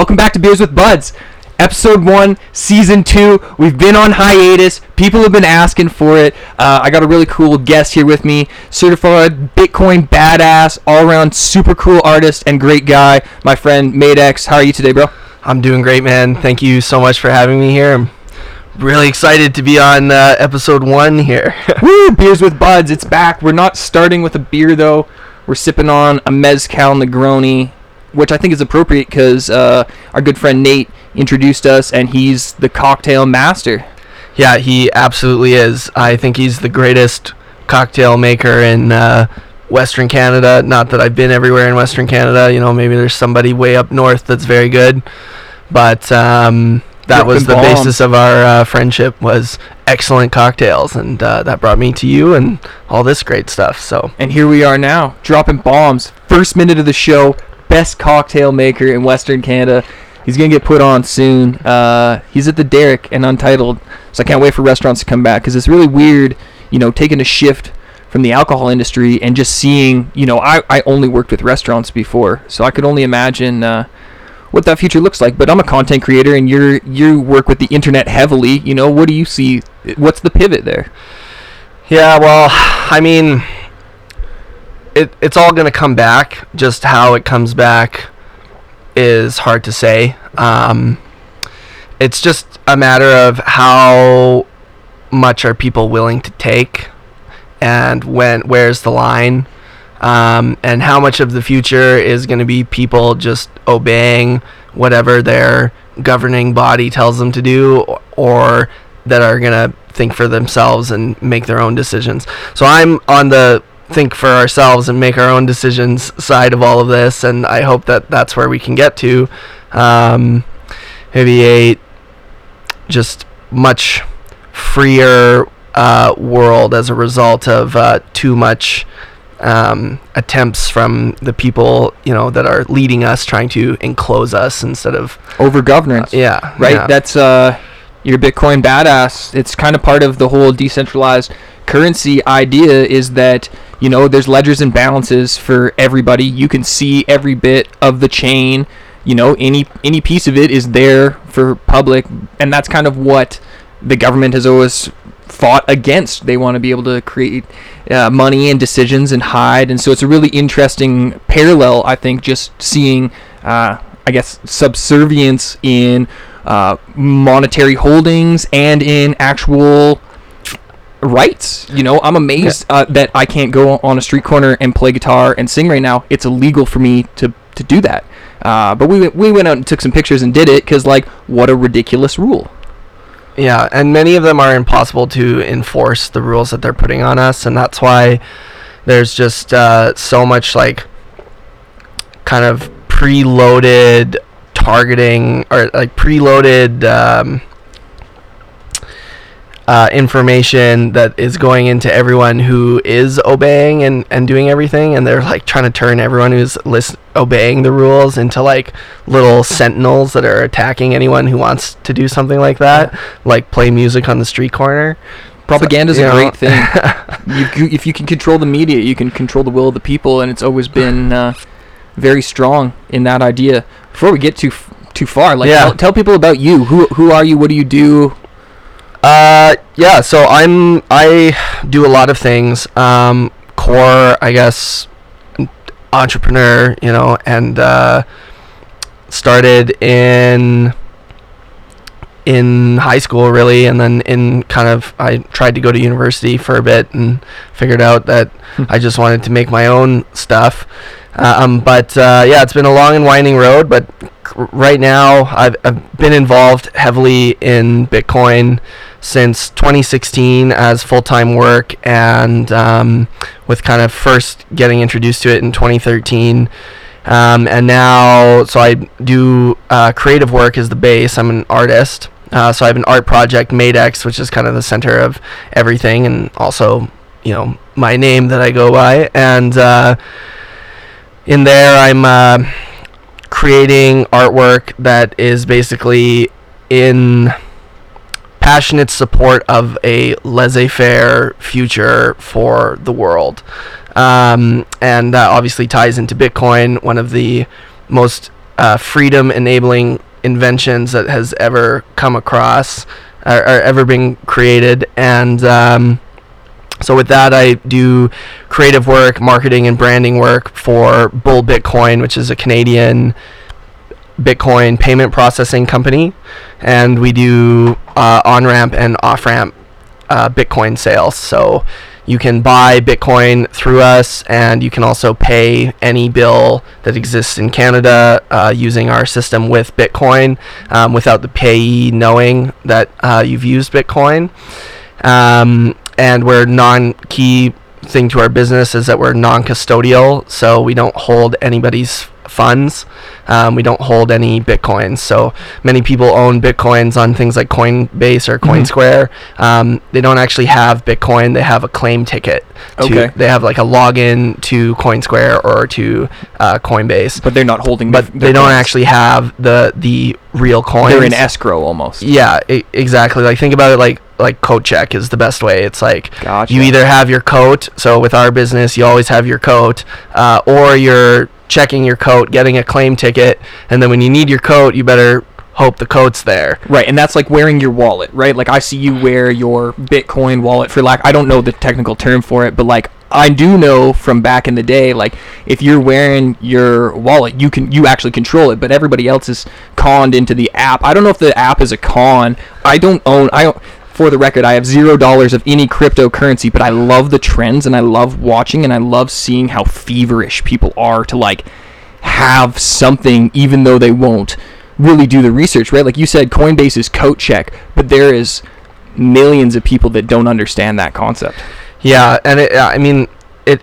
Welcome back to Beers with Buds, episode one, season two. We've been on hiatus. People have been asking for it. Uh, I got a really cool guest here with me, certified Bitcoin badass, all around super cool artist and great guy, my friend Madex. How are you today, bro? I'm doing great, man. Thank you so much for having me here. I'm really excited to be on uh, episode one here. Woo! Beers with Buds, it's back. We're not starting with a beer though. We're sipping on a mezcal Negroni, which I think is appropriate because uh, our good friend Nate introduced us, and he's the cocktail master. yeah, he absolutely is. I think he's the greatest cocktail maker in uh, Western Canada. Not that I've been everywhere in Western Canada. You know, maybe there's somebody way up north that's very good, but um, that was the Dropping basis of our uh, friendship was excellent cocktails, and uh, that brought me to you and all this great stuff. So And here we are now, dropping bombs. First minute of the show, best cocktail maker in Western Canada. He's gonna get put on soon. Uh, he's at the Derrick and Untitled, so I can't wait for restaurants to come back because it's really weird, you know, taking a shift from the alcohol industry and just seeing, you know, I, I only worked with restaurants before, so I could only imagine uh, what that future looks like. But I'm a content creator, and you're you work with the internet heavily. You know, what do you see? What's the pivot there? Yeah, well, I mean, it it's all gonna come back. Just how it comes back is hard to say. Um, it's just a matter of how much are people willing to take, and when where's the line, um, and how much of the future is going to be people just obeying whatever their governing body tells them to do, or that are going to think for themselves and make their own decisions. So I'm on the think for ourselves and make our own decisions side of all of this, and I hope that that's where we can get to. Um, maybe a just much freer uh, world as a result of uh, too much um, attempts from the people you know that are leading us, trying to enclose us instead of Over governance. yeah right? yeah. That's uh, your Bitcoin badass. It's kind of part of the whole decentralized currency idea. Is that you know there's ledgers and balances for everybody. You can see every bit of the chain. You know any any piece of it is there for public, and that's kind of what the government has always fought against. They want to be able to create uh, money and decisions and hide, and so it's a really interesting parallel. I think just seeing, uh, I guess, subservience in uh, monetary holdings and in actual rights. You know, I'm amazed uh, that I can't go on a street corner and play guitar and sing right now. It's illegal for me to to do that. Uh, but we went, we went out and took some pictures and did it because like what a ridiculous rule. Yeah, and many of them are impossible to enforce the rules that they're putting on us, and that's why there's just uh, so much like kind of preloaded targeting or like preloaded um, uh, information that is going into everyone who is obeying and, and doing everything, and they're like trying to turn everyone who's list- obeying the rules into like little sentinels that are attacking anyone who wants to do something like that, like play music on the street corner. Propaganda's you a know. great thing. you, c- if you can control the media, you can control the will of the people, and it's always been uh, very strong in that idea. Before we get too too far, like Yeah. tell, tell people about you. Who who are you? What do you do? Uh, yeah. So I'm I do a lot of things. Um, core, I guess, entrepreneur. You know, and uh, started in in high school really, and then in kind of I tried to go to university for a bit and figured out that I just wanted to make my own stuff. Um, but uh, yeah, it's been a long and winding road. But right now, I've, I've been involved heavily in Bitcoin since 2016 as full-time work, and um, with kind of first getting introduced to it in 2013. Um, and now, so I do uh, creative work as the base. I'm an artist. Uh, so I have an art project, Madex, which is kind of the center of everything, and also, you know, my name that I go by. And uh, in there, I'm uh, creating artwork that is basically in passionate support of a laissez-faire future for the world. Um, and that obviously ties into Bitcoin, one of the most uh, freedom enabling inventions that has ever come across or, or ever been created and um, so with that i do creative work marketing and branding work for bull bitcoin which is a canadian bitcoin payment processing company and we do uh, on ramp and off ramp uh, bitcoin sales so you can buy Bitcoin through us, and you can also pay any bill that exists in Canada uh, using our system with Bitcoin um, without the payee knowing that uh, you've used Bitcoin. Um, and we're non key thing to our business is that we're non custodial, so we don't hold anybody's funds. Um, we don't hold any bitcoins. So many people own bitcoins on things like Coinbase or Mm-hmm. CoinSquare. Um, they don't actually have Bitcoin. They have a claim ticket. To, Okay. They have like a login to CoinSquare or to uh, Coinbase, But they're not holding. but the, they don't coins. actually have the the real coins. They're in escrow almost. Yeah, e- exactly. Like think about it like like coat check is the best way. It's like Gotcha. you either have your coat. So with our business, you always have your coat, uh, or you're checking your coat, getting a claim ticket, and then when you need your coat, you better hope the coat's there. Right, and that's like wearing your wallet, right? Like I see you wear your Bitcoin wallet for lack I don't know the technical term for it, but like I do know from back in the day, like if you're wearing your wallet, you can you actually control it, but everybody else is conned into the app. I don't know if the app is a con. I don't own I don't for the record, I have zero dollars of any cryptocurrency, but I love the trends and I love watching and I love seeing how feverish people are to like have something even though they won't really do the research, right? Like you said, Coinbase is coat check, but there is millions of people that don't understand that concept. Yeah, and it, I mean it.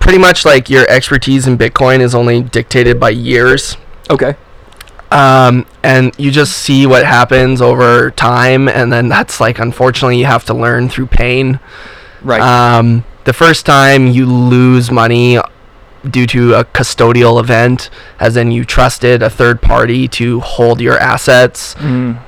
Pretty much like your expertise in Bitcoin is only dictated by years. Okay. Um, and you just see what happens over time, and then that's like unfortunately you have to learn through pain. Right. Um, the first time you lose money due to a custodial event, as in you trusted a third party to hold your assets, Mm.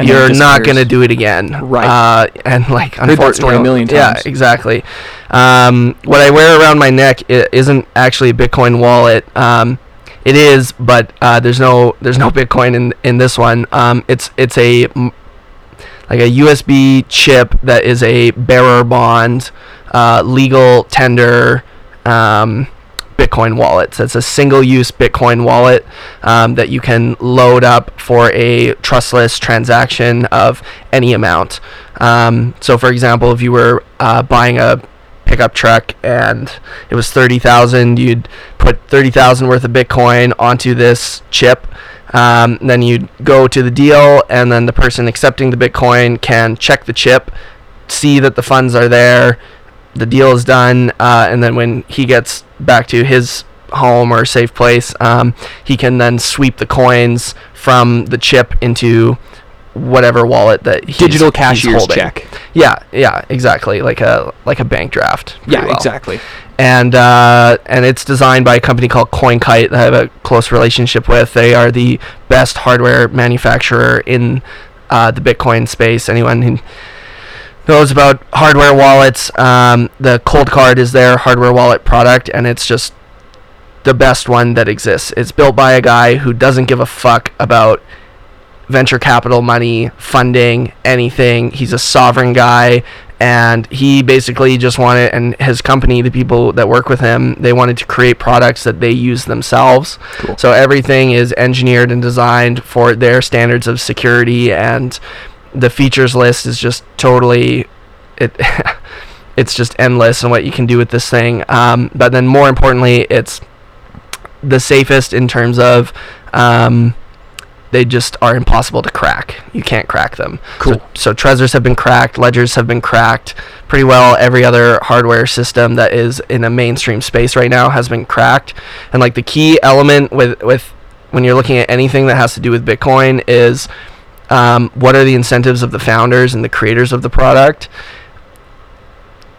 You're not gonna do it again. Right. Uh, and like Heard that story a unfortunately- million Yeah, exactly. Um, what I wear around my neck i- isn't actually a Bitcoin wallet. Um, it is, but uh, there's no there's no Bitcoin in in this one. Um, it's it's a like a USB chip that is a bearer bond, uh, legal tender. Um, Bitcoin wallet. So it's a single-use Bitcoin wallet um, that you can load up for a trustless transaction of any amount. Um, so, for example, if you were uh, buying a pickup truck and it was thirty thousand, you'd put thirty thousand worth of Bitcoin onto this chip. Um, then you'd go to the deal, and then the person accepting the Bitcoin can check the chip, see that the funds are there, the deal is done, uh, and then when he gets back to his home or safe place, um, he can then sweep the coins from the chip into whatever wallet that he's, Digital cashier's holding. check. Yeah, yeah, exactly, like a like a bank draft. Yeah, well. exactly. And uh, and it's designed by a company called CoinKite that I have a close relationship with. They are the best hardware manufacturer in uh, the Bitcoin space. Anyone who knows about hardware wallets, um, the Coldcard is their hardware wallet product, and it's just the best one that exists. It's built by a guy who doesn't give a fuck about venture capital money, funding, anything. He's a sovereign guy and he basically just wanted and his company, the people that work with him, they wanted to create products that they use themselves. Cool. So everything is engineered and designed for their standards of security and the features list is just totally it it's just endless and what you can do with this thing. Um, but then more importantly, it's the safest in terms of um, they just are impossible to crack. You can't crack them. Cool. So, so Trezors have been cracked, ledgers have been cracked. Pretty well every other hardware system that is in a mainstream space right now has been cracked. And like the key element with with when you're looking at anything that has to do with Bitcoin is um, what are the incentives of the founders and the creators of the product.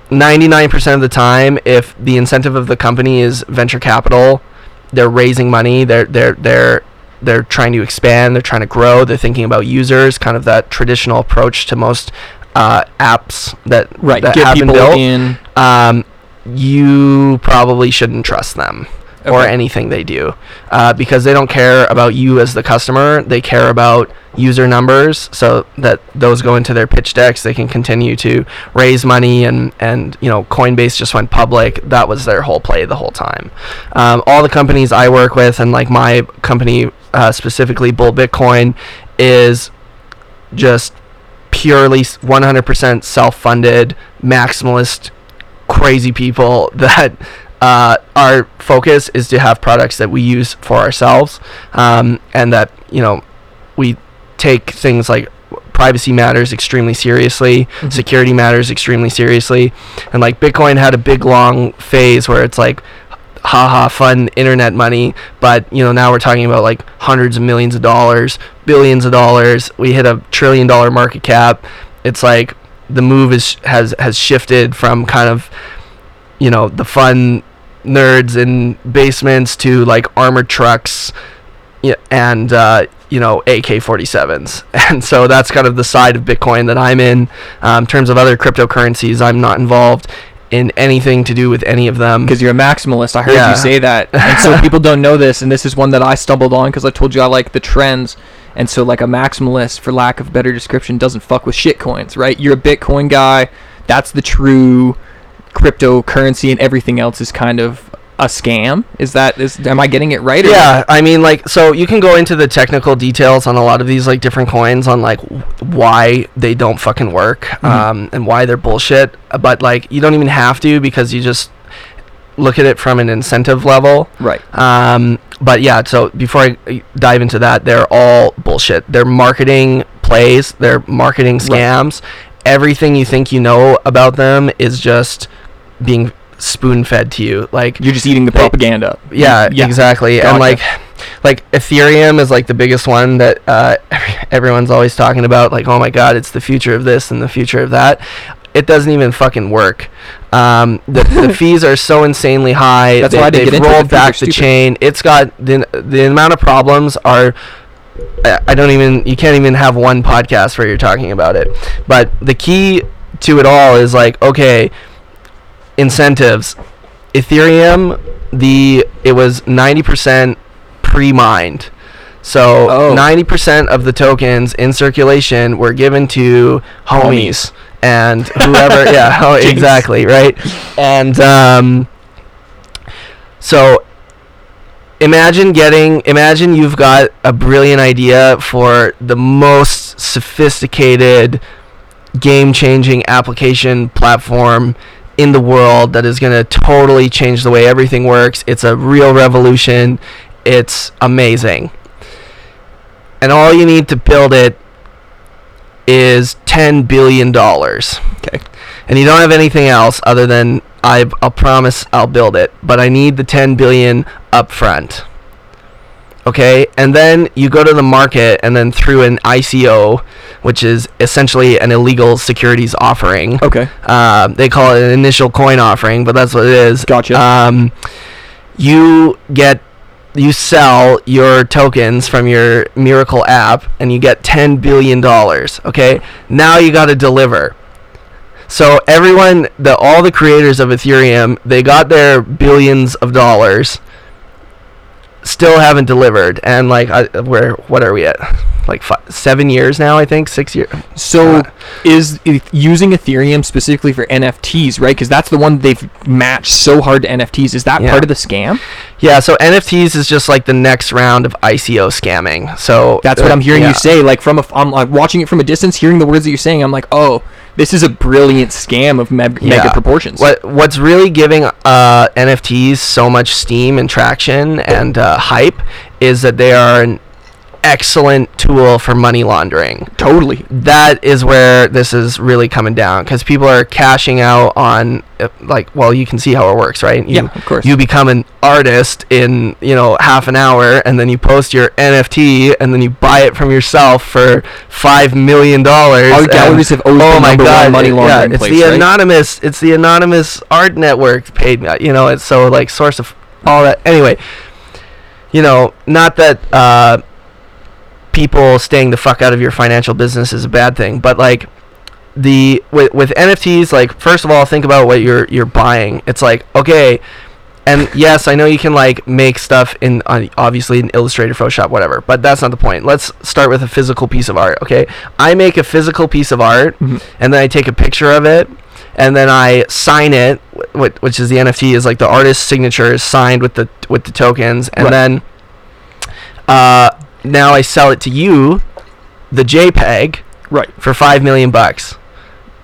99% of the time if the incentive of the company is venture capital they're raising money they're they're they're they're trying to expand they're trying to grow they're thinking about users kind of that traditional approach to most uh, apps that Right. that Get have been people built in. um, you probably shouldn't trust them or anything they do uh, because they don't care about you as the customer. They care about user numbers so that those go into their pitch decks. They can continue to raise money and, and you know, Coinbase just went public. That was their whole play the whole time. Um, all the companies I work with and like my company uh, specifically, Bull Bitcoin, is just purely 100% self-funded maximalist crazy people that uh, our focus is to have products that we use for ourselves um, and that you know we take things like privacy matters extremely seriously Mhm. security matters extremely seriously and like bitcoin had a big long phase where it's like haha fun internet money but you know now we're talking about like hundreds of millions of dollars billions of dollars. We hit a trillion dollar market cap. It's like the move is has has shifted from kind of you know the fun nerds in basements to like armored trucks and uh, you know AK-47s, and so that's kind of the side of Bitcoin that I'm in. Um, in terms of other cryptocurrencies, I'm not involved in anything to do with any of them. because you're a maximalist. I heard Yeah. you say that, and so people don't know this, and this is one that I stumbled on because I told you I like the trends, and so like a maximalist, for lack of better description, doesn't fuck with shit coins, right? You're a Bitcoin guy. That's the true cryptocurrency, and everything else is kind of a scam. Is that is am I getting it right? or- Yeah, I mean, like, so you can go into the technical details on a lot of these like different coins on like w- why they don't fucking work, Mhm. um, and why they're bullshit. But like, you don't even have to because you just look at it from an incentive level. Right. Um, but yeah, so before I dive into that, they're all bullshit. They're marketing plays, they're marketing Right. scams. Everything you think you know about them is just being spoon fed to you. Like, You're just eating the They- propaganda. yeah, Yeah. exactly. Gotcha. And like, like Ethereum is like the biggest one that uh, everyone's always talking about. Like, oh my god, it's the future of this and the future of that. It doesn't even fucking work. Um, the, the fees are so insanely high. That's they, why I didn't they've get into it. rolled The fees are back the chain. It's got the the amount of problems are. I I don't even. You can't even have one podcast where you're talking about it. But the key to it all is like, okay, incentives. Ethereum, the it was 90% pre-mined. So Oh. 90% of the tokens in circulation were given to homies, and whoever yeah, oh, exactly, right? And um so imagine getting imagine you've got a brilliant idea for the most sophisticated game-changing application platform in the world that is going to totally change the way everything works. It's a real revolution. It's amazing. And all you need to build it is 10 billion dollars. Okay. And you don't have anything else other than I I'll promise I'll build it, but I need the 10 billion up front. Okay? And then you go to the market and then through an ICO, which is essentially an illegal securities offering. Okay. Um, they call it an initial coin offering, but that's what it is. Gotcha. Um, you get you sell your tokens from your Miracle app, and you get ten billion dollars. Okay, now you got to deliver. So everyone, the all the creators of Ethereum, they got their billions of dollars. Still haven't delivered, and like, I, where what are we at? Like five, seven years now, I think six years. So Uh, is using Ethereum specifically for NFTs, right? Because that's the one they've matched so hard to NFTs. Is that Yeah. part of the scam? Yeah, so NFTs is just like the next round of ICO scamming. So That's what uh, I'm hearing yeah. you say. Like from a, I'm like watching it from a distance, hearing the words that you're saying. I'm like, oh, this is a brilliant scam of me- mega proportions. What what's really giving uh, NFTs so much steam and traction and uh, hype is that they are an excellent tool for money laundering. Totally. That is where this is really coming down because people are cashing out on uh, like well you can see how it works right you, Yeah, of course. you become an artist in you know half an hour and then you post your NFT and then you buy it from yourself for five million dollars Art galleries have always oh my god one money laundering yeah, it's place, the right? anonymous it's the anonymous art network paid you know it's so like source of all that anyway you know not that uh people staying the fuck out of your financial business is a bad thing but like the with, with NFTs like first of all think about what you're you're buying it's like okay and yes, I know you can like make stuff in on obviously in Illustrator, Photoshop, whatever, but that's not the point. Let's start with a physical piece of art. Okay, I make a physical piece of art, Mhm. and then I take a picture of it, and then I sign it, wh- which is the NFT, is like the artist's signature is signed with the with the tokens, and Right. then uh, now I sell it to you, the JPEG, Right. for five million bucks.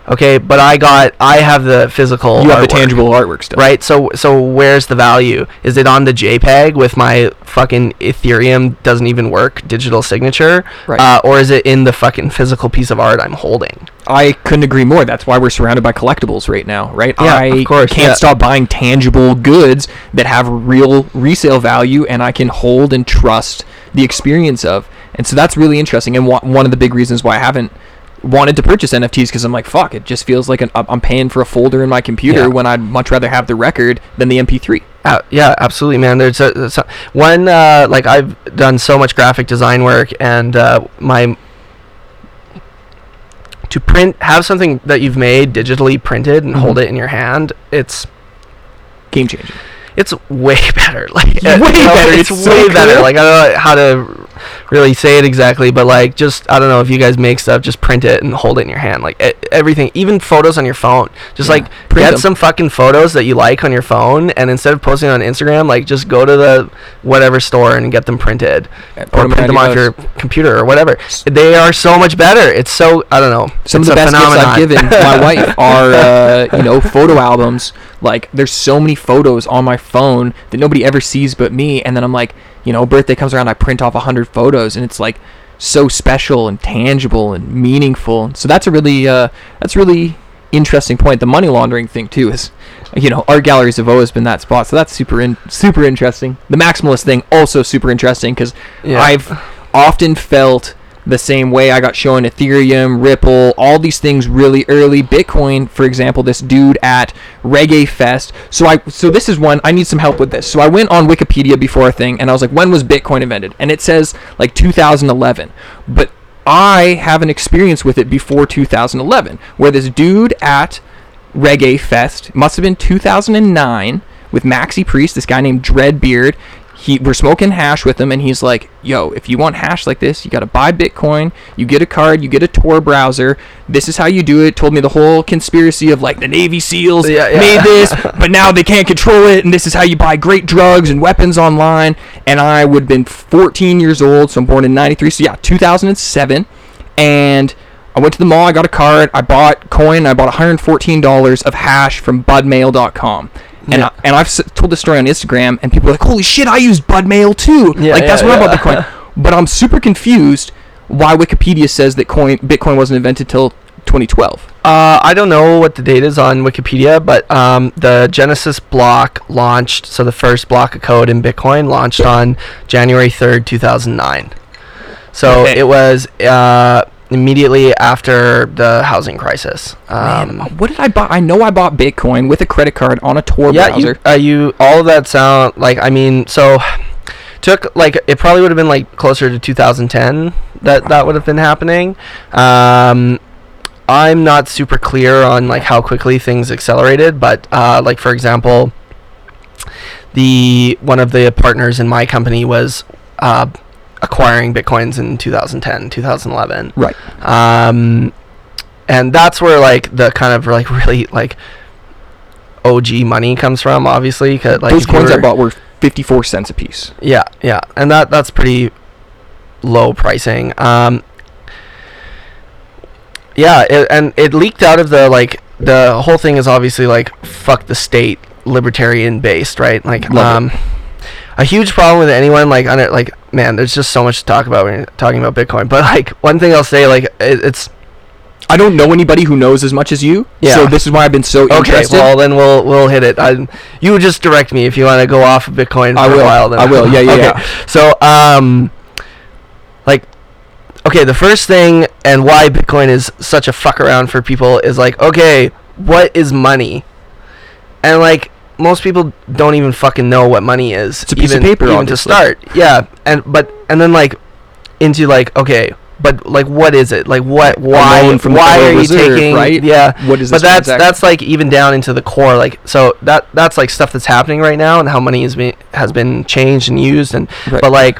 Okay, but I got I have the physical. You have the tangible artwork still. right? So so where's the value? Is it on the JPEG with my fucking Ethereum doesn't even work digital signature, Right. uh, or is it in the fucking physical piece of art I'm holding? I couldn't agree more. That's why we're surrounded by collectibles right now, right? Yeah, I of course, can't yeah. stop buying tangible goods that have real resale value and I can hold and trust the experience of. And so that's really interesting. And wa- one of the big reasons why I haven't wanted to purchase NFTs because I'm like, fuck, it just feels like an, I'm paying for a folder in my computer Yeah. when I'd much rather have the record than the MP3. Uh, yeah, absolutely, man. There's a, there's a one uh, like I've done so much graphic design work, and uh, my to print have something that you've made digitally printed and hold Mhm. it in your hand. It's Game changing. It's way better. Like Way uh, better. It's, It's so way better. Like I don't know how to really say it exactly, but like just I don't know if you guys make stuff, just print it and hold it in your hand. Like e- everything, even photos on your phone. Just Yeah. like Print get them. some fucking photos that you like on your phone, and instead of posting on Instagram, like just go to the whatever store and get them printed, Put or them print them off your computer or whatever. They are so much better. It's so I don't know. Some it's of the a best gifts I've phenomenon. given my wife are, uh, you know, photo albums. Like, there's so many photos on my phone that nobody ever sees but me. And then I'm like, you know, birthday comes around, I print off a hundred photos, and it's like so special and tangible and meaningful. So that's a really, uh, that's a really interesting point. The money laundering thing too is, you know, art galleries have always been that spot. So that's super in, super interesting. The maximalist thing also super interesting because Yeah. I've often felt the same way. I got shown Ethereum, Ripple, all these things really early. Bitcoin, for example, this dude at Reggae Fest. So I so this is one I need some help with this. So I went on Wikipedia before a thing and I was like, when was Bitcoin invented? And it says like 2011. But I have an experience with it before 2011, where this dude at Reggae Fest must have been 2009 with Maxi Priest, this guy named Dreadbeard. He, we're smoking hash with him, and he's like, "Yo, if you want hash like this, you got to buy Bitcoin. You get a card, you get a Tor browser. This is how you do it." Told me the whole conspiracy of like the Navy SEALs Yeah, yeah. made this, but now they can't control it, and this is how you buy great drugs and weapons online. And I would have been 14 years old, so I'm born in '93. So yeah, 2007, and I went to the mall. I got a card. I bought coin. I bought $114 of hash from BudMail.com. And, Yeah. I, and I've s- told this story on Instagram, and people are like, "Holy shit, I used BudMail too!" Yeah, like that's yeah, when I yeah. bought Bitcoin. But I'm super confused why Wikipedia says that coin Bitcoin wasn't invented till 2012. Uh, I don't know what the date is on Wikipedia, but um, the Genesis block launched. So the first block of code in Bitcoin launched on January third, two thousand nine. So Okay. it was uh, immediately after the housing crisis. Um, Man, what did I buy? I know I bought Bitcoin with a credit card on a Tor yeah, browser. you, uh, you all of that sound like I mean, so took like it probably would have been like closer to 2010 that that would have been happening. Um, I'm not super clear on like how quickly things accelerated, but uh, like for example, the one of the partners in my company was uh, acquiring bitcoins in 2010, 2011 right. um, and that's where like the kind of like really like OG money comes from, obviously. 'cause, like Those coins I bought were 54 cents a piece. Yeah, yeah, and that that's pretty low pricing. Um, yeah, it, and it leaked out of the like the whole thing is obviously like fuck the state, libertarian based, right? Like Love um. A huge problem with anyone like on it, like man, there's just so much to talk about when you're talking about Bitcoin. But like one thing I'll say, like it, it's I don't know anybody who knows as much as you. Yeah. So this is why I've been so interested. Okay, interested. well then we'll we'll hit it. I, you just direct me if you want to go off of Bitcoin for I will, a while. Then I will, yeah, yeah, okay. yeah. So um, like, okay, the first thing and why Bitcoin is such a fuck around for people is like, okay, what is money? And like most people don't even fucking know what money is. It's a piece of paper, even to start. Yeah, and but and then like into like okay, but like what is it? Like what? Why? why are you Reserve, taking? right? Yeah. What is but this that's transaction? that's like even down into the core. Like so that that's like stuff that's happening right now and how money has been has been changed and used and Right. but like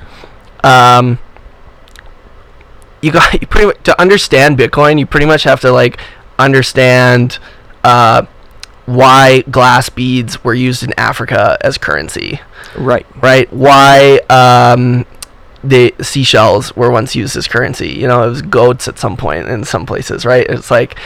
um you got you pretty to understand Bitcoin, you pretty much have to like understand uh, why glass beads were used in Africa as currency, Right. right? Why um, the seashells were once used as currency. You know, it was goats at some point in some places, right? It's like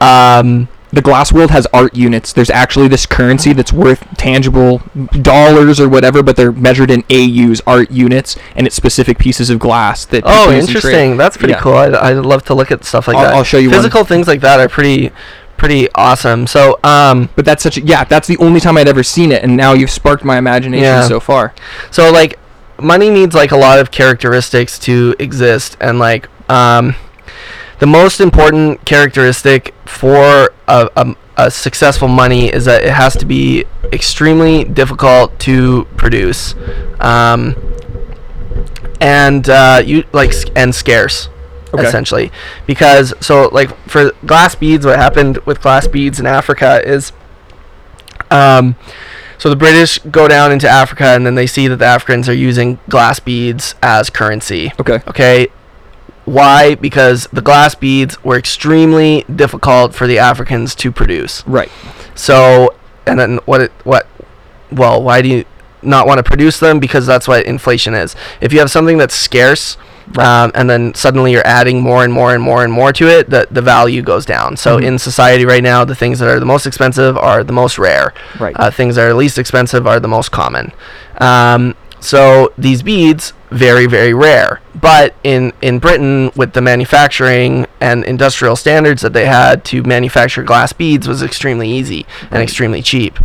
um, The glass world has art units. There's actually this currency that's worth tangible dollars or whatever, but they're measured in AUs, art units, and it's specific pieces of glass that. oh, people use in trade. interesting. That's pretty Yeah. cool. I'd, I'd love to look at stuff like I'll- that. I'll show you one. Physical things like that are pretty pretty awesome. So um, But that's such a yeah. That's the only time I'd ever seen it, and now you've sparked my imagination Yeah. so far. So like money needs like a lot of characteristics to exist and like um the most important characteristic for a, a, a successful money is that it has to be extremely difficult to produce um and uh you like and scarce Okay. essentially because so like for glass beads what happened with glass beads in africa is um so the British go down into Africa and then they see that the Africans are using glass beads as currency. Okay. Okay. Why? Because the glass beads were extremely difficult for the Africans to produce. Right. So, and then what? It, what? Well, why do you not want to produce them? Because that's what inflation is. If you have something that's scarce, um, and then suddenly you're adding more and more and more and more to it, the the value goes down. So Mhm. in society right now, the things that are the most expensive are the most rare. Right. Uh, things that are least expensive are the most common. Um, so these beads very very rare. But in in Britain with the manufacturing and industrial standards that they had to manufacture glass beads was extremely easy and extremely cheap.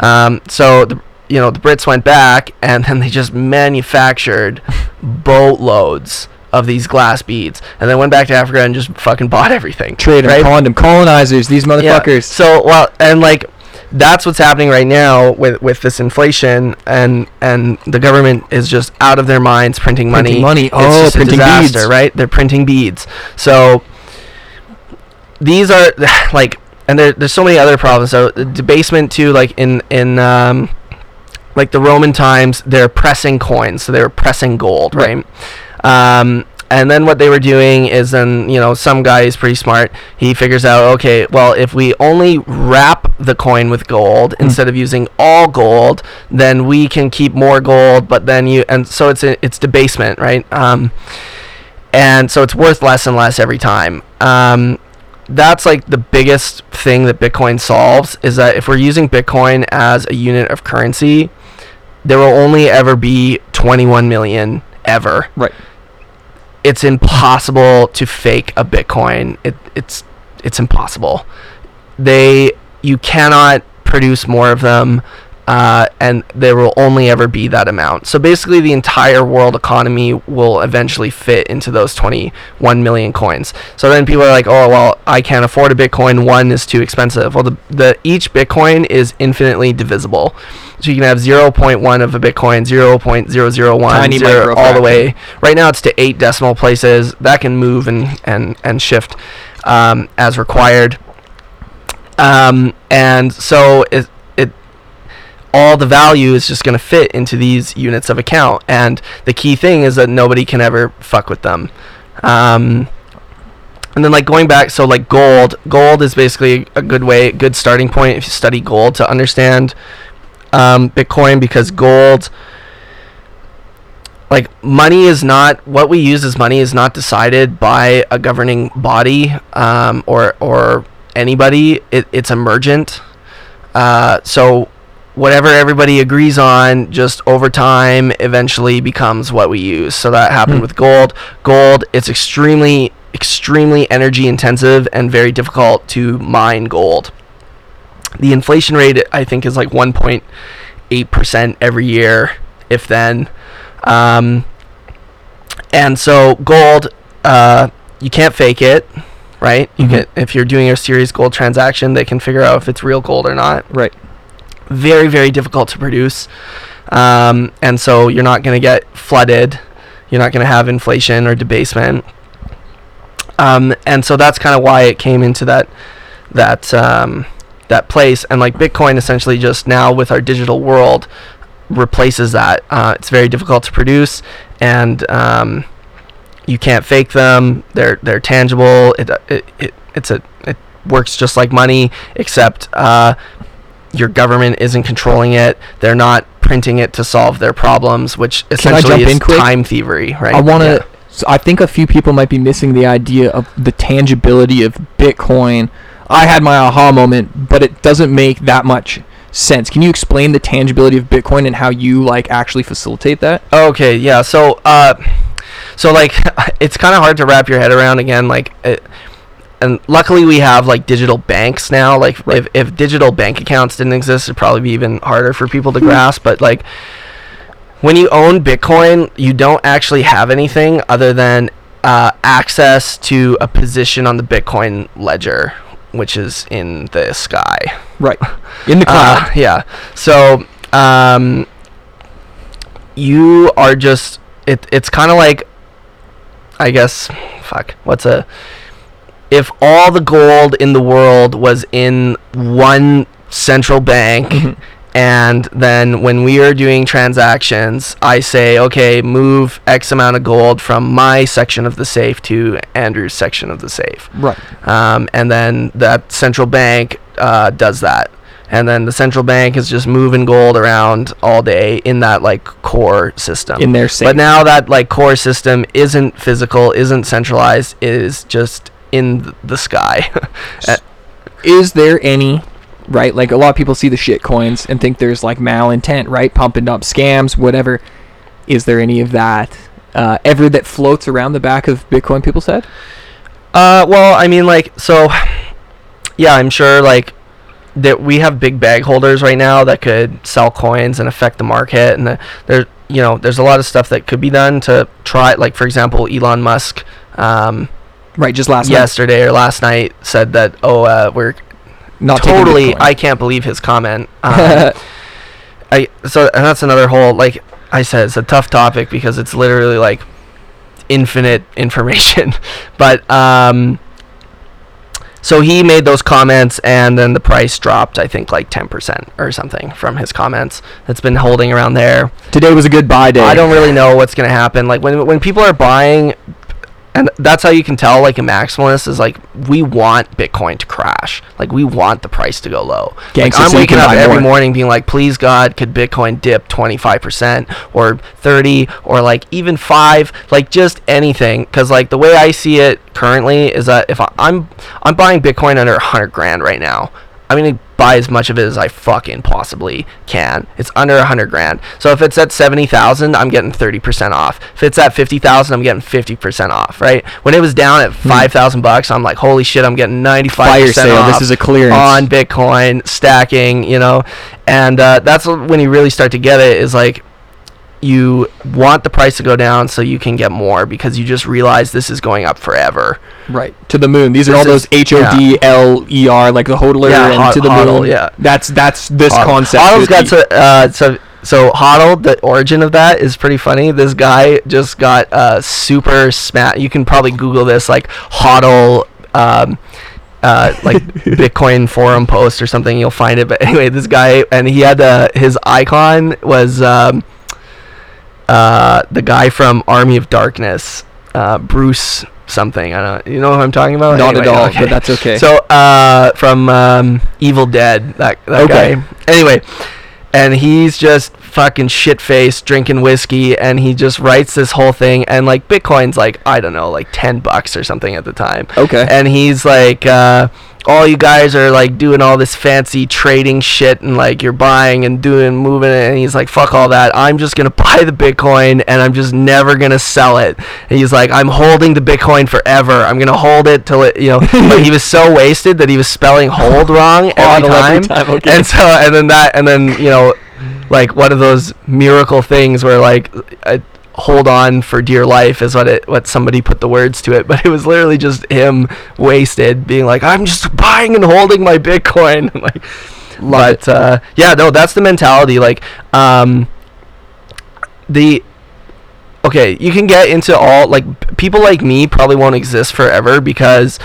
Um, so the you know the Brits went back and then they just manufactured boatloads of these glass beads and then went back to Africa and just fucking bought everything. Trade them, right? them colonizers. These Yeah. motherfuckers. So well, and like that's what's happening right now with with this inflation, and and the government is just out of their minds printing money. Printing money. It's Oh, just a printing disaster, beads. right? They're printing beads. So these are like, and there, there's so many other problems. So the debasement too, like in in um, like the Roman times, they're pressing coins, so they were pressing gold, Right. right? Um, and then what they were doing is then you know some guy is pretty smart. He figures out okay, well if we only wrap the coin with gold instead of using all gold, then we can keep more gold. But then you and so it's a, it's debasement, right? Um, and so it's worth less and less every time. Um, that's like the biggest thing that Bitcoin solves is that if we're using Bitcoin as a unit of currency, there will only ever be 21 million ever. Right. It's impossible to fake a Bitcoin. It, it's it's impossible. They you cannot produce more of them. Uh, and there will only ever be that amount. So basically, the entire world economy will eventually fit into those 21 million coins. So then people are like, "Oh, well, I can't afford a Bitcoin. One is too expensive." Well, the, the each Bitcoin is infinitely divisible. So you can have 0.1 of a Bitcoin, 0.001, Tiny zero- all the way. Right now, it's to eight decimal places. That can move and and and shift um, as required. Um, and so it all the value is just going to fit into these units of account. And the key thing is that nobody can ever fuck with them. Um, and then like going back, so like gold, gold is basically a good way, good starting point if you study gold to understand um, Bitcoin because gold, like money is not what we use as money is not decided by a governing body um, or or anybody. It, it's emergent. Uh, so whatever everybody agrees on just over time eventually becomes what we use so that happened Hmm. with gold gold it's extremely extremely energy intensive and very difficult to mine gold the inflation rate i think is like 1.8% every year if then um, and so gold uh, you can't fake it right you Mhm. can if you're doing a serious gold transaction they can figure out if it's real gold or not Right. Very very difficult to produce um, and so you're not going to get flooded you're not going to have inflation or debasement um, and so that's kind of why it came into that that um, that place. And like Bitcoin, essentially, just now with our digital world, replaces that. Uh, it's very difficult to produce, and um, you can't fake them. They're they're tangible. It, it, it it's a it works just like money, except uh, your government isn't controlling it. They're not printing it to solve their problems, which essentially is time thievery, right? I want to. Yeah. So I think a few people might be missing the idea of the tangibility of Bitcoin. I had my aha moment, but it doesn't make that much sense. Can you explain the tangibility of Bitcoin and how you like actually facilitate that? Okay, yeah. So, uh, so like, it's kind of hard to wrap your head around again. Like, it, and luckily we have like digital banks now. Like, Right. if if digital bank accounts didn't exist, it'd probably be even harder for people to grasp. But like, when you own Bitcoin, you don't actually have anything other than uh, access to a position on the Bitcoin ledger, which is in the sky. Right. In the cloud. Uh, yeah. So um, you are just it. It's kind of like, I guess, fuck. What's a if all the gold in the world was in one central bank. Mhm. And then when we are doing transactions, I say, okay, move X amount of gold from my section of the safe to Andrew's section of the safe right. um, and then that central bank uh, does that and then the central bank is just moving gold around all day in that like core system In their safe. but now that like core system isn't physical isn't centralized it is just in the sky. Is there any right like a lot of people see the shit coins and think there's like malintent right pumping up scams whatever. Is there any of that uh, ever that floats around the back of bitcoin people said Uh, well, I mean, like, so, yeah, I'm sure, like, that we have big bag holders right now that could sell coins and affect the market, and the, there, you know, there's a lot of stuff that could be done to try, like, for example, Elon Musk, um, right just last yesterday or last night said that, oh, uh, we're not totally, I can't believe his comment. Um, I so and that's another whole like I said it's a tough topic because it's literally like infinite information. but um so he made those comments and then the price dropped I think like 10% or something from his comments. That's been holding around there. today was a good buy day I don't really know what's going to happen. Like when when people are buying and that's how you can tell like a maximalist is like we want Bitcoin to crash. Like we want the price to go low. Like I'm so waking up every more. morning being like, please God, could Bitcoin dip 25% or 30 or like even five, like just anything. Because like the way I see it currently is that if I, I'm I'm buying Bitcoin under 100 grand right now, I'm gonna buy as much of it as I fucking possibly can. It's under a 100 grand. So if it's at 70,000, I'm getting 30% off. If it's at 50,000, I'm getting 50% off, right? When it was down at 5,000 bucks, I'm like, holy shit, I'm getting 95% Fire sale. off This is a clearance. on Bitcoin, stacking, you know. And uh, that's when you really start to get it is like you want the price to go down so you can get more because you just realize this is going up forever. right to the moon these are This all those H O D L E R like the hodler Yeah, and hod- to the hodl, moon yeah. that's that's this Hodl. concept Hodl's got to, uh, so so hodl. The origin of that is pretty funny. This guy just got uh, super smat. You can probably Google this like hodl. Um, uh, like Bitcoin forum post or something, you'll find it. But anyway, this guy and he had uh, his icon was um, uh, the guy from Army of Darkness, uh, Bruce something. I don't. You know who I'm talking about? not Anyway, at all okay. but that's okay So uh, from um, Evil Dead, that that Okay. guy. Anyway, and he's just fucking shit faced drinking whiskey, and he just writes this whole thing, and like Bitcoin's like I don't know, like ten bucks or something at the time, okay and he's like. Uh, all you guys are like doing all this fancy trading shit and like you're buying and doing moving it and he's like fuck all that. I'm just gonna buy the bitcoin and i'm just never gonna sell it. And he's like i'm holding the bitcoin forever. I'm gonna hold it till it you know. But he was so wasted that he was spelling hold wrong every time, every time, okay. and so and then that and then you know like one of those miracle things where like uh, hold on for dear life is what it what somebody put the words to it but it was literally just him wasted being like i'm just buying and holding my bitcoin. Like Love but uh, yeah no that's the mentality like um the okay, you can get into all like people like me probably won't exist forever because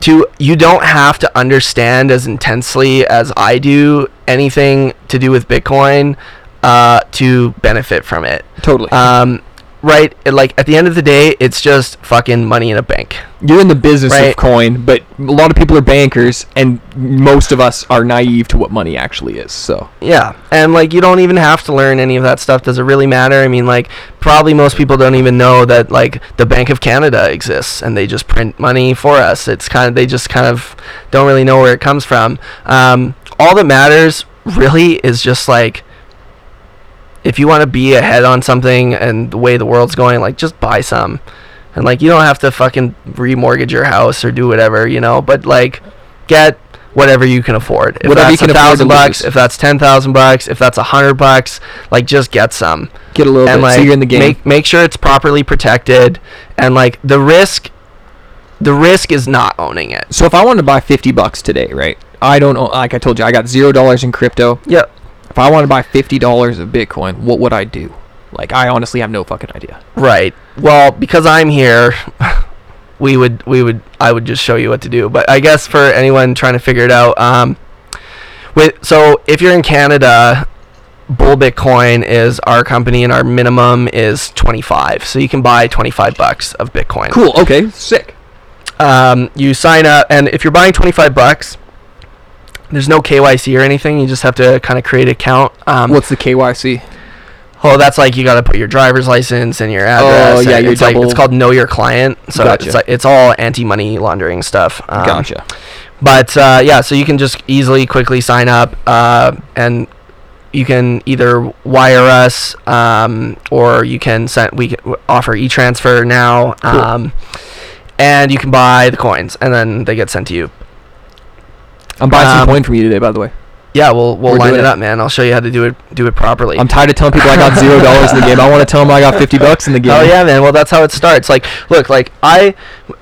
to you don't have to understand as intensely as I do anything to do with Bitcoin uh, to benefit from it. Totally. Um, right? Like at the end of the day, it's just fucking money in a bank. You're in the business right. of coin, but a lot of people are bankers, and most of us are naive to what money actually is. So Yeah, and like you don't even have to learn any of that stuff. Does it really matter? I mean, like probably most people don't even know that like the Bank of Canada exists and they just print money for us. It's kind of they just kind of don't really know where it comes from. Um, all that matters really is just like if you want to be ahead on something and the way the world's going, like just buy some. And like you don't have to fucking remortgage your house or do whatever, you know, but like get whatever you can afford. If Whatever you that's can a afford thousand bucks, if that's ten thousand bucks, if that's a hundred bucks, like just get some. get a little and bit. like so you're in the game. make make sure it's properly protected and like the risk the risk is not owning it. so if I wanted to buy 50 bucks today, right? I don't know. Like I told you, I got zero dollars in crypto. Yep. If I want to buy fifty dollars of Bitcoin, what would I do? Like I honestly have no fucking idea. Right. Well, because I'm here, we would we would I would just show you what to do. But I guess for anyone trying to figure it out, um, with so if you're in Canada, Bull Bitcoin is our company, and our minimum is 25. So you can buy 25 bucks of Bitcoin. Cool. Okay. Sick. Um, you sign up, and if you're buying 25 bucks, there's no KYC or anything. You just have to kind of create an account. Um, What's the KYC? Oh, that's like you got to put your driver's license and your address. Oh, yeah, your it's like it's called Know Your Client. So Gotcha. it's like it's all anti-money laundering stuff. Um, gotcha. But uh, yeah, so you can just easily, quickly sign up, uh, and you can either wire us, um, or you can send. We offer e-transfer now, Cool. um, and you can buy the coins, and then they get sent to you. I'm buying some um, coin from you today, by the way. Yeah, we'll we'll We're line it it. up, man. I'll show you how to do it do it properly. I'm tired of telling people I got zero dollars in the game. I want to tell them I got 50 bucks in the game. Oh yeah, man. Well, that's how it starts. Like, look, like I,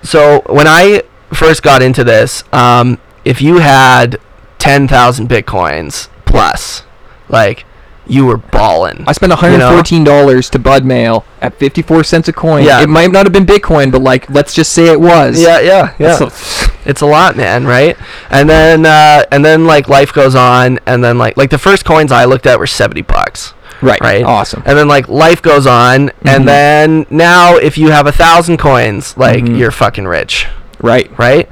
so when I first got into this, um, if you had ten thousand bitcoins plus, like, you were balling. I spent You know? $114 to Bud Mail at 54 cents a coin. Yeah. It might not have been Bitcoin, but like, let's just say it was. Yeah, yeah, yeah. That's a- it's a lot, man, right? And then, uh, and then like life goes on, and then like like the first coins I looked at were seventy bucks. right. Right. Awesome. And then like life goes on, Mhm. and then now if you have a thousand coins, like Mhm. you're fucking rich. Right. right?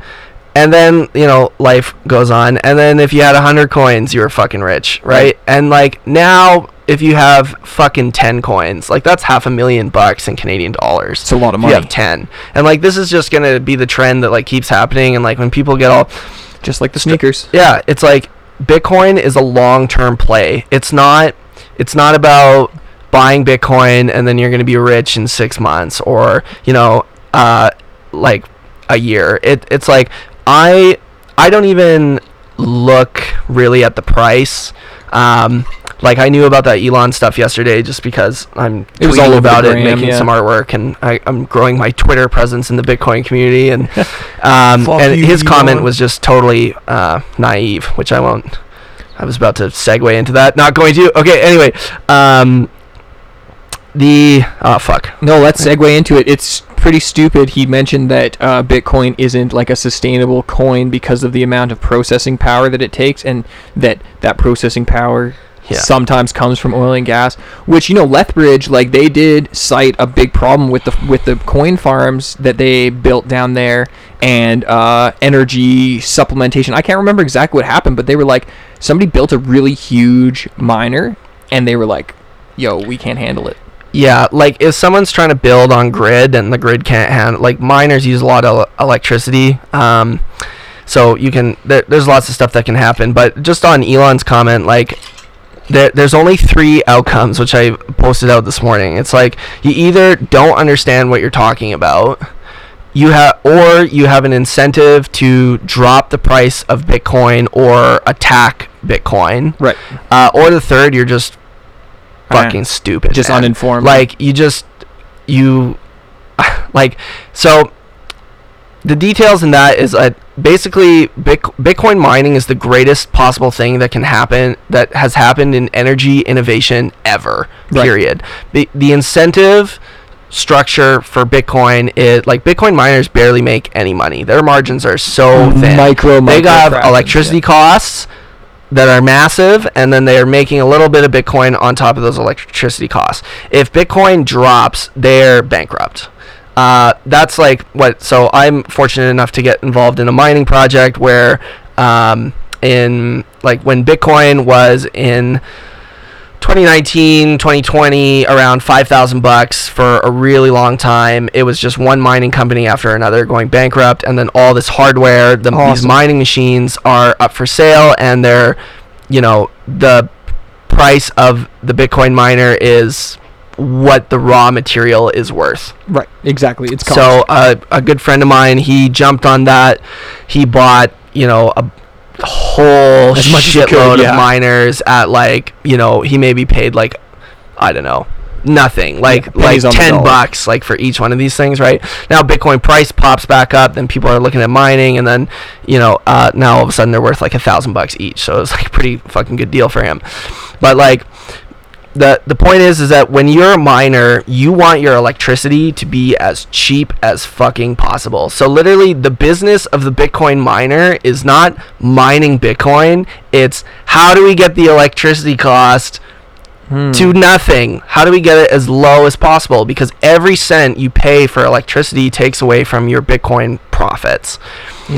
And then you know life goes on, and then if you had a hundred coins, you were fucking rich, right? Right. And like now, if you have fucking ten coins, like that's half a million bucks in Canadian dollars. It's a lot of money. You have ten, and like this is just gonna be the trend that like keeps happening, and like when people get all, Just like the sneakers. yeah, it's like Bitcoin is a long-term play. It's not. It's not about buying Bitcoin and then you're gonna be rich in six months or you know, uh, like a year. It it's like I I don't even look really at the price. Um, like I knew about that Elon stuff yesterday just because I'm It was all about it, gram, making yeah. some artwork, and I, I'm growing my Twitter presence in the Bitcoin community. And um, and you, his comment was just totally uh, naive, which I won't. I was about to segue into that, not going to. Okay, anyway, um, the oh fuck, No, let's segue into it. It's pretty stupid. He mentioned that uh, Bitcoin isn't like a sustainable coin because of the amount of processing power that it takes, and that that processing power Yeah. sometimes comes from oil and gas. Which you know, Lethbridge, like they did cite a big problem with the with the coin farms that they built down there and uh, energy supplementation. I can't remember exactly what happened, but they were like somebody built a really huge miner, and they were like, "Yo, we can't handle it." Yeah, like if someone's trying to build on grid and the grid can't handle, like miners use a lot of electricity. Um, so you can there, there's lots of stuff that can happen. But just on Elon's comment, like there, there's only three outcomes, which I posted out this morning. It's like you either don't understand what you're talking about, you have, or you have an incentive to drop the price of Bitcoin or attack Bitcoin, Right. uh, or the third, you're just Fucking stupid, Just man. uninformed. Like you just you like so the details in that is I basically Bitcoin mining is the greatest possible thing that can happen that has happened in energy innovation ever. Right. Period. The the incentive structure for Bitcoin is like Bitcoin miners barely make any money. Their margins are so thin. Micro, they have electricity yeah. costs that are massive and then they are making a little bit of bitcoin on top of those electricity costs. If bitcoin drops they're bankrupt. Uh, that's like what so i'm fortunate enough to get involved in a mining project where um, in like when bitcoin was in 2019 2020 around 5000 bucks for a really long time it was just one mining company after another going bankrupt and then all this hardware the, these mining machines are up for sale and they're you know the price of the bitcoin miner is what the raw material is worth Right. Exactly. It's cost. so uh, a good friend of mine, he jumped on that. He bought, you know, a whole As much as he could, shitload yeah. of miners at like, you know, he maybe paid like, I don't know, nothing, like like on the ten bucks, like for each one of these things, right? Now Bitcoin price pops back up, then people are looking at mining, and then, you know, uh, now all of a sudden they're worth like a thousand bucks each. So it's like a pretty fucking good deal for him. But like the the point is is that when you're a miner, you want your electricity to be as cheap as fucking possible. So literally the business of the Bitcoin miner is not mining Bitcoin, it's how do we get the electricity cost Hmm. to nothing. How do we get it as low as possible? Because every cent you pay for electricity takes away from your Bitcoin profits.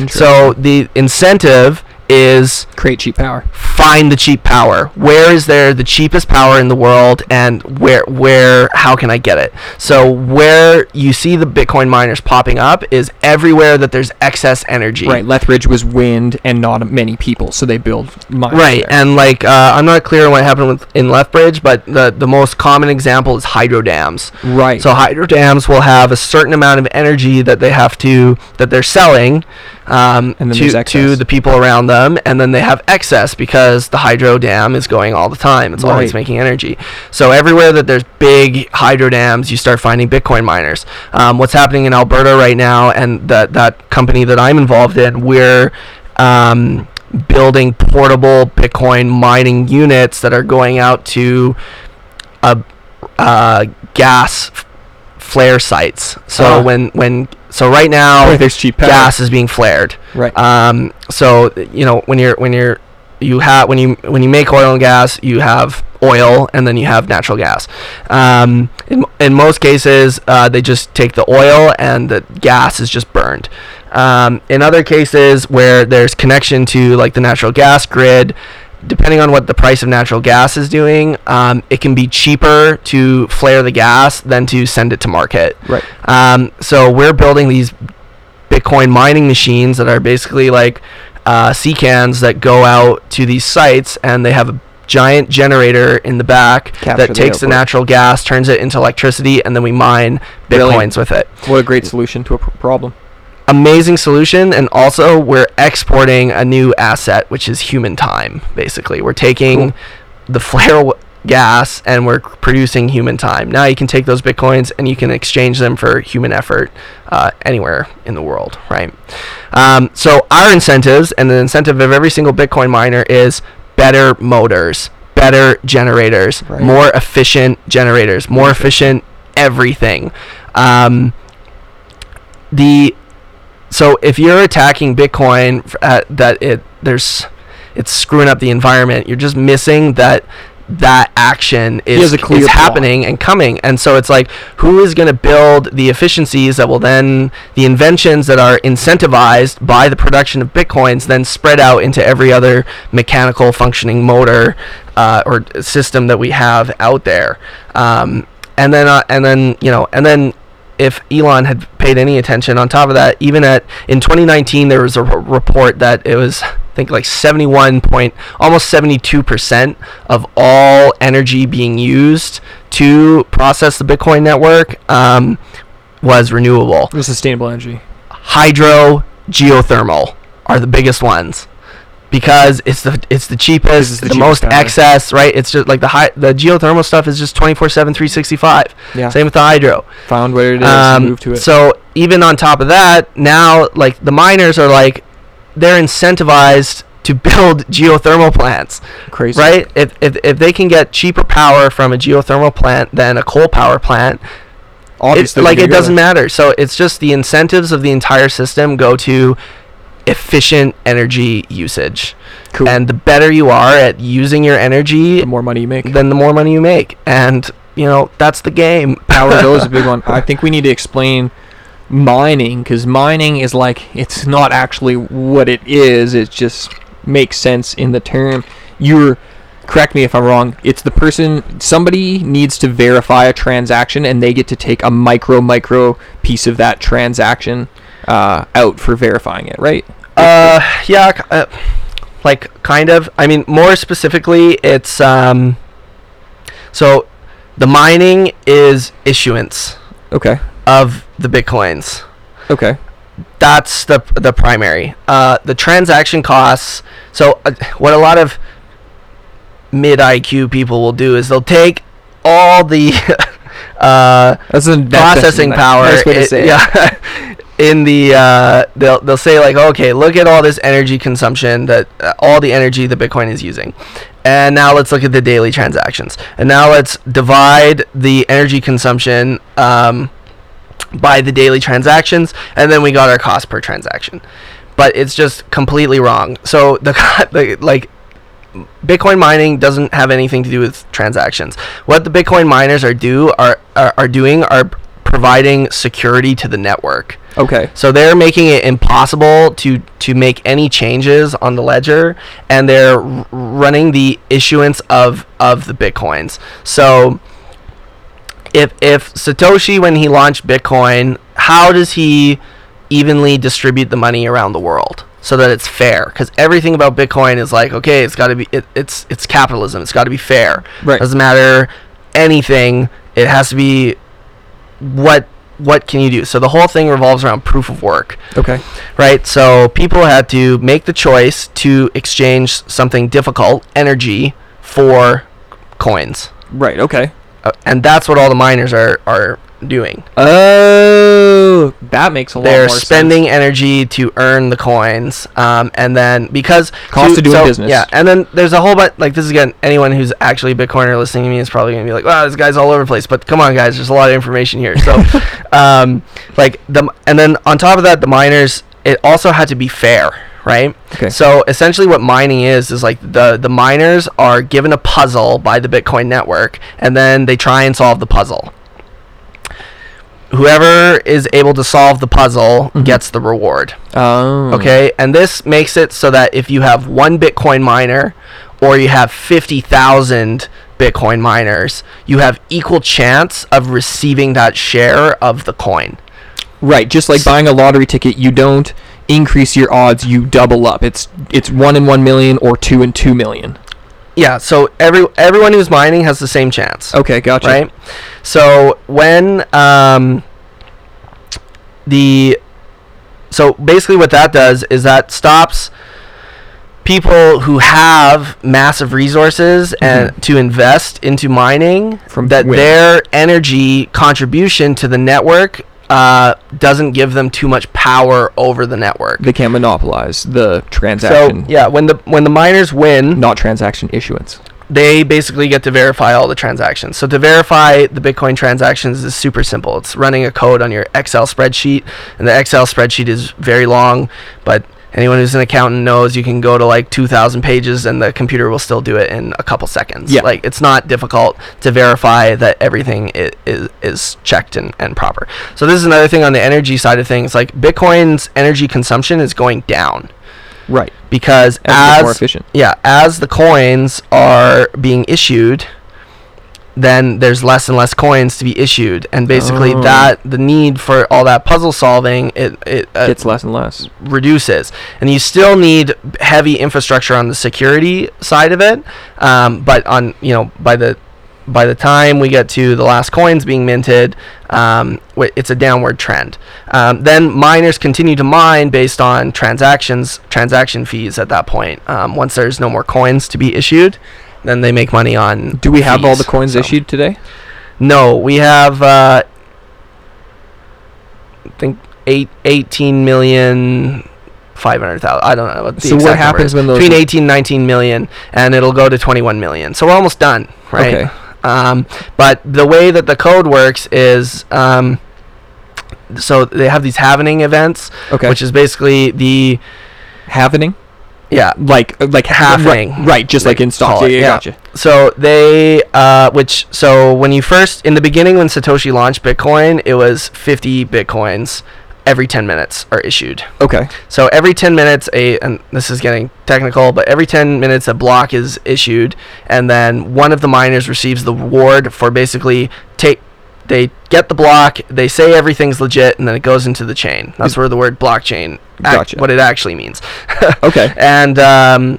So the incentive is create cheap power. find the cheap power. Where is there the cheapest power in the world and where where how can I get it? So where you see the Bitcoin miners popping up is everywhere that there's excess energy. Right. Lethbridge was wind and not many people, so they build mines. Right, there. and like uh, I'm not clear on what happened with in Lethbridge, but the the most common example is hydro dams. right. So hydro dams will have a certain amount of energy that they have to that they're selling um, And to to the people around them, and then they have excess because the hydro dam is going all the time. It's always making energy. So everywhere that there's big hydro dams, you start finding Bitcoin miners. Um, what's happening in Alberta right now, and that that company that I'm involved in, we're um, building portable Bitcoin mining units that are going out to a uh, gas f- flare sites. So Ah. when when so right now Where there's cheap power. gas is being flared. Right. Um, so you know when you're when you're you have when you when you make oil and gas, you have oil and then you have natural gas. Um, in, in most cases, uh, they just take the oil and the gas is just burned. Um, in other cases where there's connection to like the natural gas grid, depending on what the price of natural gas is doing, um, it can be cheaper to flare the gas than to send it to market. right. Um, so we're building these Bitcoin mining machines that are basically like uh, cans that go out to these sites, and they have a giant generator in the back Capture that takes the output. natural gas, turns it into electricity, and then we mine Brilliant. bitcoins with it. What a great solution to a pr- problem. Amazing solution, and also we're exporting a new asset, which is human time. Basically, we're taking Cool. the flare w- gas and we're producing human time. Now you can take those bitcoins and you can exchange them for human effort uh, anywhere in the world, right? Um, so our incentives and the incentive of every single Bitcoin miner is better motors, better generators, Right. more efficient generators, more efficient everything. Um, the so if you're attacking Bitcoin at, that it there's it's screwing up the environment, you're just missing that that action is, has a clear is plot. happening and coming and so it's like who is going to build the efficiencies that will then the inventions that are incentivized by the production of bitcoins then spread out into every other mechanical functioning motor uh, or system that we have out there um, and then uh, and then you know and then if Elon had paid any attention on top of that, even at in 2019 there was a r- report that it was I think like 71 point almost 72 percent of all energy being used to process the Bitcoin network um, was renewable. The sustainable energy. Hydro, geothermal are the biggest ones because it's the it's the cheapest, is the, the most cheapest power. excess, right? It's just like the high the geothermal stuff is just 24/7 365. Yeah. Same with the hydro. Found where it is. Um, move to it. So even on top of that, now like the miners are like, they're incentivized to build geothermal plants, Crazy. right? If, if if they can get cheaper power from a geothermal plant than a coal power plant, it's Obviously, like it doesn't matter. So it's just the incentives of the entire system go to efficient energy usage. Cool. And the better you are at using your energy, the more money you make. then the more money you make. And you know, that's the game. Power Go is a big one. I think we need to explain mining because mining is like it's not actually what it is. It just makes sense in the term. You're correct me if I'm wrong. It's the person somebody needs to verify a transaction and they get to take a micro micro piece of that transaction uh, out for verifying it, right? Uh, yeah, uh, like kind of. I mean, more specifically, it's um. So, the mining is issuance Okay. of the bitcoins. Okay. That's the the primary. Uh, the transaction costs. So, uh, what a lot of mid IQ people will do is they'll take all the uh, That's a processing a power. Nice way to i- say it. yeah. In the uh, they'll they'll say like, okay, look at all this energy consumption that uh, all the energy that Bitcoin is using, and now let's look at the daily transactions, and now let's divide the energy consumption um, by the daily transactions, and then we got our cost per transaction. But it's just completely wrong. So the, the like Bitcoin mining doesn't have anything to do with transactions. What the Bitcoin miners are do are are, are doing are providing security to the network. Okay. So they're making it impossible to to make any changes on the ledger, and they're r- running the issuance of of the bitcoins. So if if Satoshi when he launched Bitcoin, how does he evenly distribute the money around the world so that it's fair? Because everything about Bitcoin is like, okay, it's got to be it, it's it's capitalism. It's got to be fair. Right. Doesn't matter anything. It has to be what what can you do? So the whole thing revolves around proof of work, Okay. right? So people had to make the choice to exchange something difficult, energy, for coins, Right. Okay. uh, and that's what all the miners are are doing. Oh, that makes a lot They're more spending sense. energy to earn the coins, um, and then because Cost to- of doing so- business. Yeah, and then there's a whole bunch. Like this is again, anyone who's actually a Bitcoiner listening to me is probably gonna be like, "Wow, this guy's all over the place." But come on, guys, there's a lot of information here. So, um, like the and then on top of that, the miners it also had to be fair, right? Okay. So essentially, what mining is is like the the miners are given a puzzle by the Bitcoin network, and then they try and solve the puzzle. Whoever is able to solve the puzzle Mhm. gets the reward. Oh. Okay, and this makes it so that if you have one Bitcoin miner or you have 50,000 Bitcoin miners, you have equal chance of receiving that share of the coin. Right, just like buying a lottery ticket, you don't increase your odds, you double up. It's it's 1 in 1 million or 2 in 2 million. Yeah, so every everyone who's mining has the same chance. Okay, gotcha. right? So when um, the so basically what that does is that stops people who have massive resources and Mhm. to invest into mining From that their energy contribution to the network uh, doesn't give them too much power over the network. They can't monopolize the transaction. So yeah, when the when the miners win, not transaction issuance. they basically get to verify all the transactions. So to verify the Bitcoin transactions is super simple. It's running a code on your Excel spreadsheet, and the Excel spreadsheet is very long, but anyone who's an accountant knows you can go to like 2000 pages and the computer will still do it in a couple seconds. Yeah. Like it's not difficult to verify that everything is is, is checked and, and proper. So this is another thing on the energy side of things. Like Bitcoin's energy consumption is going down Right. because As, as more efficient. yeah, as the coins are being issued, then there's less and less coins to be issued, and basically Oh. that the need for all that puzzle solving it it uh, Gets less and less. reduces, and you still need heavy infrastructure on the security side of it. Um, but on you know by the by the time we get to the last coins being minted, um, it's a downward trend. Um, then miners continue to mine based on transactions, transaction fees at that point. Um, once there's no more coins to be issued, then they make money on. Do we have all the coins so- issued today? No, we have. Uh, I think eight, 18 million 500,000. I don't know. What the So what happens when those- between 18 and 19 million, and it'll go to 21 million. So we're almost done, right? Okay. Um, but the way that the code works is, um, so they have these halvening events, Okay. which is basically the happening? Yeah. Like like Halving. Right, right just like, Like, in. Yeah, it, yeah, yeah. gotcha. So they, uh, which so when you first in the beginning when Satoshi launched Bitcoin, it was 50 bitcoins every 10 minutes are issued. Okay. So every 10 minutes, a and this is getting technical, but every 10 minutes a block is issued, and then one of the miners receives the reward for basically take. They get the block, they say everything's legit, and then it goes into the chain. That's where the word blockchain, Gotcha. what it actually means. Okay. and um,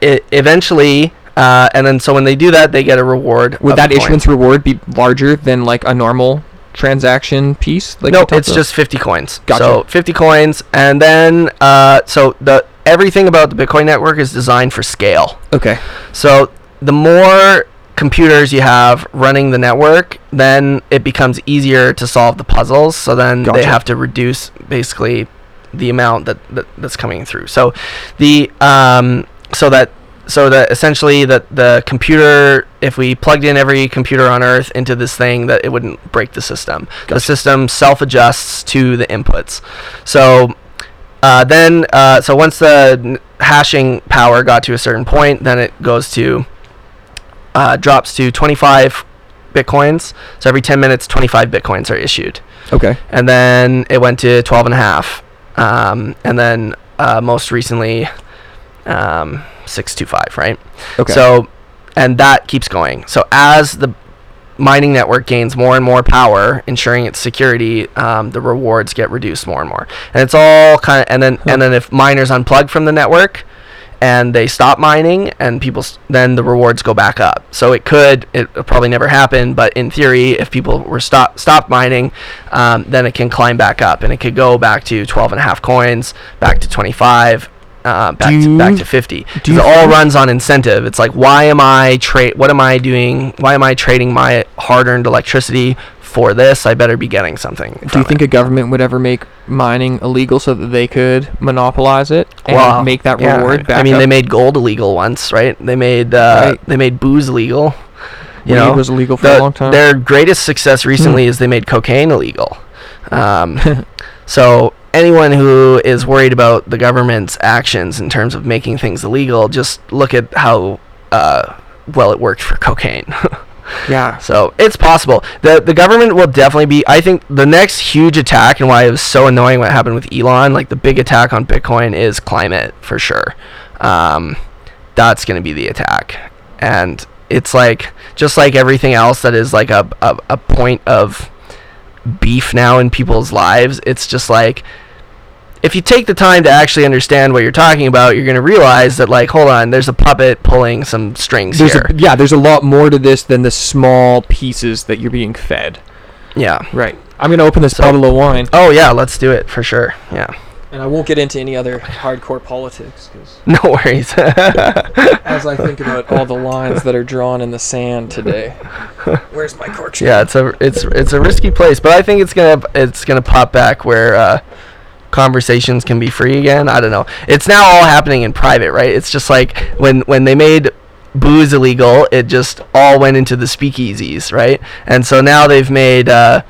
it eventually, uh, and then so when they do that, they get a reward. Would that issuance reward be larger than like a normal transaction piece? Like no, it's about? just 50 coins. Gotcha. So 50 coins, and then uh, so the everything about the Bitcoin network is designed for scale. okay. So the more computers you have running the network, then it becomes easier to solve the puzzles. So then they have to reduce basically the amount that, that that's coming through. So the um so that so that essentially that the computer if we plugged in every computer on earth into this thing that it wouldn't break the system. The system self adjusts to the inputs. So uh, then, uh, so once the n- hashing power got to a certain point, then it goes to uh, drops to 25 bitcoins. So every 10 minutes, 25 bitcoins are issued, Okay. and then it went to 12 and a half, um, and then uh, most recently, um, 625. Right. Okay. So, and that keeps going. So as the mining network gains more and more power, ensuring its security, um, the rewards get reduced more and more. And it's all kind of, and then Huh. and then if miners unplug from the network and they stop mining, and people, s- then the rewards go back up. So it could, it probably never happen, but in theory, if people were stop stopped mining, um, then it can climb back up, and it could go back to 12 and a half coins, back to 25. Uh, back Do to back to 50 do it all runs on incentive it's like why am i trade what am i doing why am i trading my hard-earned electricity for this i better be getting something Do you think a government would ever make mining illegal so that they could monopolize it and make that reward back i mean up? they made gold illegal once right they made uh, Right. they made booze legal. you Weed know was illegal for the- a long time. their greatest success recently Hmm. is they made cocaine illegal um, so anyone who is worried about the government's actions in terms of making things illegal just look at how uh, well it worked for cocaine yeah. So it's possible. the The government will definitely be. I think the next huge attack, and why it was so annoying what happened with Elon, like the big attack on Bitcoin, is climate for sure. Um, that's to be the attack, and it's like just like everything else that is like a, a a point of beef now in people's lives. It's just like if you take the time to actually understand what you're talking about, you're going to realize that like, hold on, there's a puppet pulling some strings There's here. a, yeah, there's a lot more to this than the small pieces that you're being fed. yeah. Right. I'm gonna open this So- bottle of wine, Oh yeah, let's do it for sure. Yeah. and I won't get into any other hardcore politics because No worries. as I think about all the lines that are drawn in the sand today. Where's my cork? yeah, it's a it's it's a risky place, but I think it's gonna it's gonna pop back where uh, conversations can be free again. I don't know. It's now all happening in private, right? It's just like when when they made booze illegal, it just all went into the speakeasies, right? And so now they've made uh,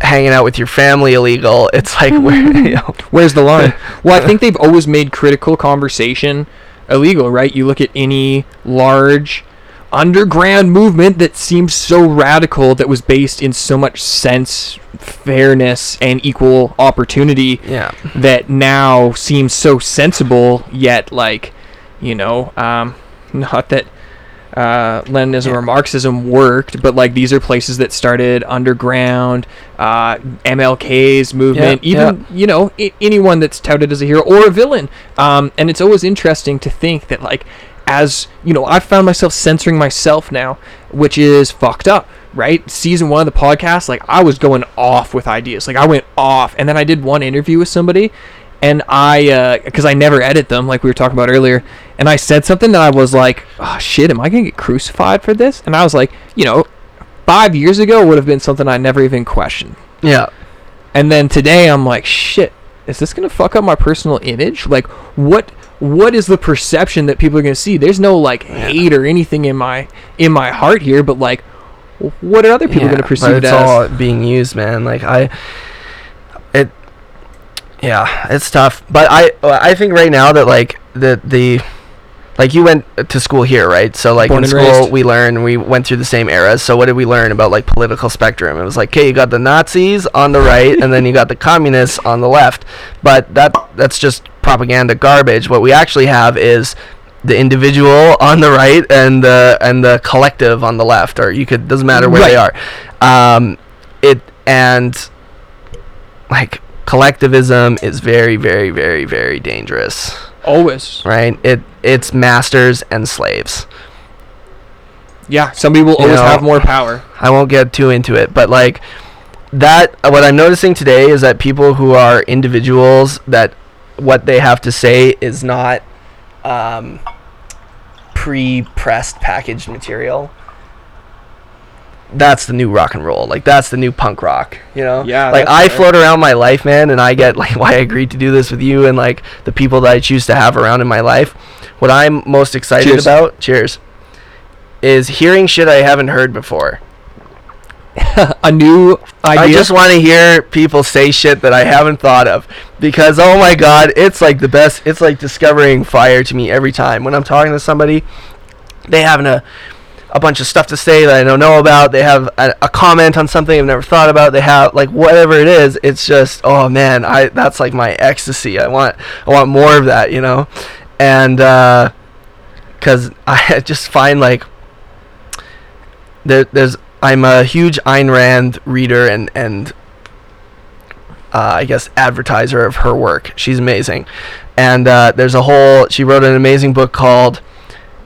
hanging out with your family illegal. It's like where you know, Where's the line? well, I think they've always made critical conversation illegal, right? You look at any large underground movement that seems so radical that was based in so much sense, fairness, and equal opportunity yeah. that now seems so sensible, yet like, you know, um, not that uh, Leninism Yeah. or Marxism worked, but like these are places that started underground, uh, MLK's movement, Yeah, even you know I- anyone that's touted as a hero or a villain. Um, and it's always interesting to think that like, as you know, I've found myself censoring myself now, which is fucked up. Right, season one of the podcast, like I was going off with ideas, like I went off, and then I did one interview with somebody, and I, uh, because I never edit them, like we were talking about earlier, and I said something that I was like, oh shit, am I gonna get crucified for this? And I was like, you know, five years ago would have been something I never even questioned. Yeah. And then today I'm like, shit, is this gonna fuck up my personal image? Like, what what is the perception that people are gonna see? There's no like hate or anything in my in my heart here, but like, what are other people gonna perceive it it's as? all being used, man. Like I, it, yeah, it's tough. But I, I think right now that like the the, like you went to school here, right? So like Born in school raised. we learned we went through the same eras. So what did we learn about like political spectrum? It was like, okay, you got the Nazis on the right, and then you got the communists on the left. But that that's just propaganda garbage. What we actually have is the individual on the right and the and the collective on the left, or you could doesn't matter where they are. Um, it and like collectivism is very, very, very, very dangerous, Always. right? It it's masters and slaves. Yeah, somebody will You always know, have more power. I won't get too into it, but like that what I'm noticing today is that people who are individuals that what they have to say is not um, pre-pressed packaged material. That's the new rock and roll. Like that's the new punk rock, you know? Yeah, Like I float around my life, man, and I get like why I agreed to do this with you and like the people that I choose to have around in my life. What I'm most excited Cheers. about, cheers, is hearing shit I haven't heard before. a new idea. I just want to hear people say shit that I haven't thought of because oh my god, it's like the best. It's like discovering fire to me every time when I'm talking to somebody. They having a uh, a bunch of stuff to say that I don't know about. They have a, a comment on something I've never thought about. They have like whatever it is. It's just oh man, I that's like my ecstasy. I want I want more of that, you know, and because I just find like there, there's I'm a huge Ayn Rand reader and and uh, I guess advertiser of her work. She's amazing, and uh, there's a whole. She wrote an amazing book called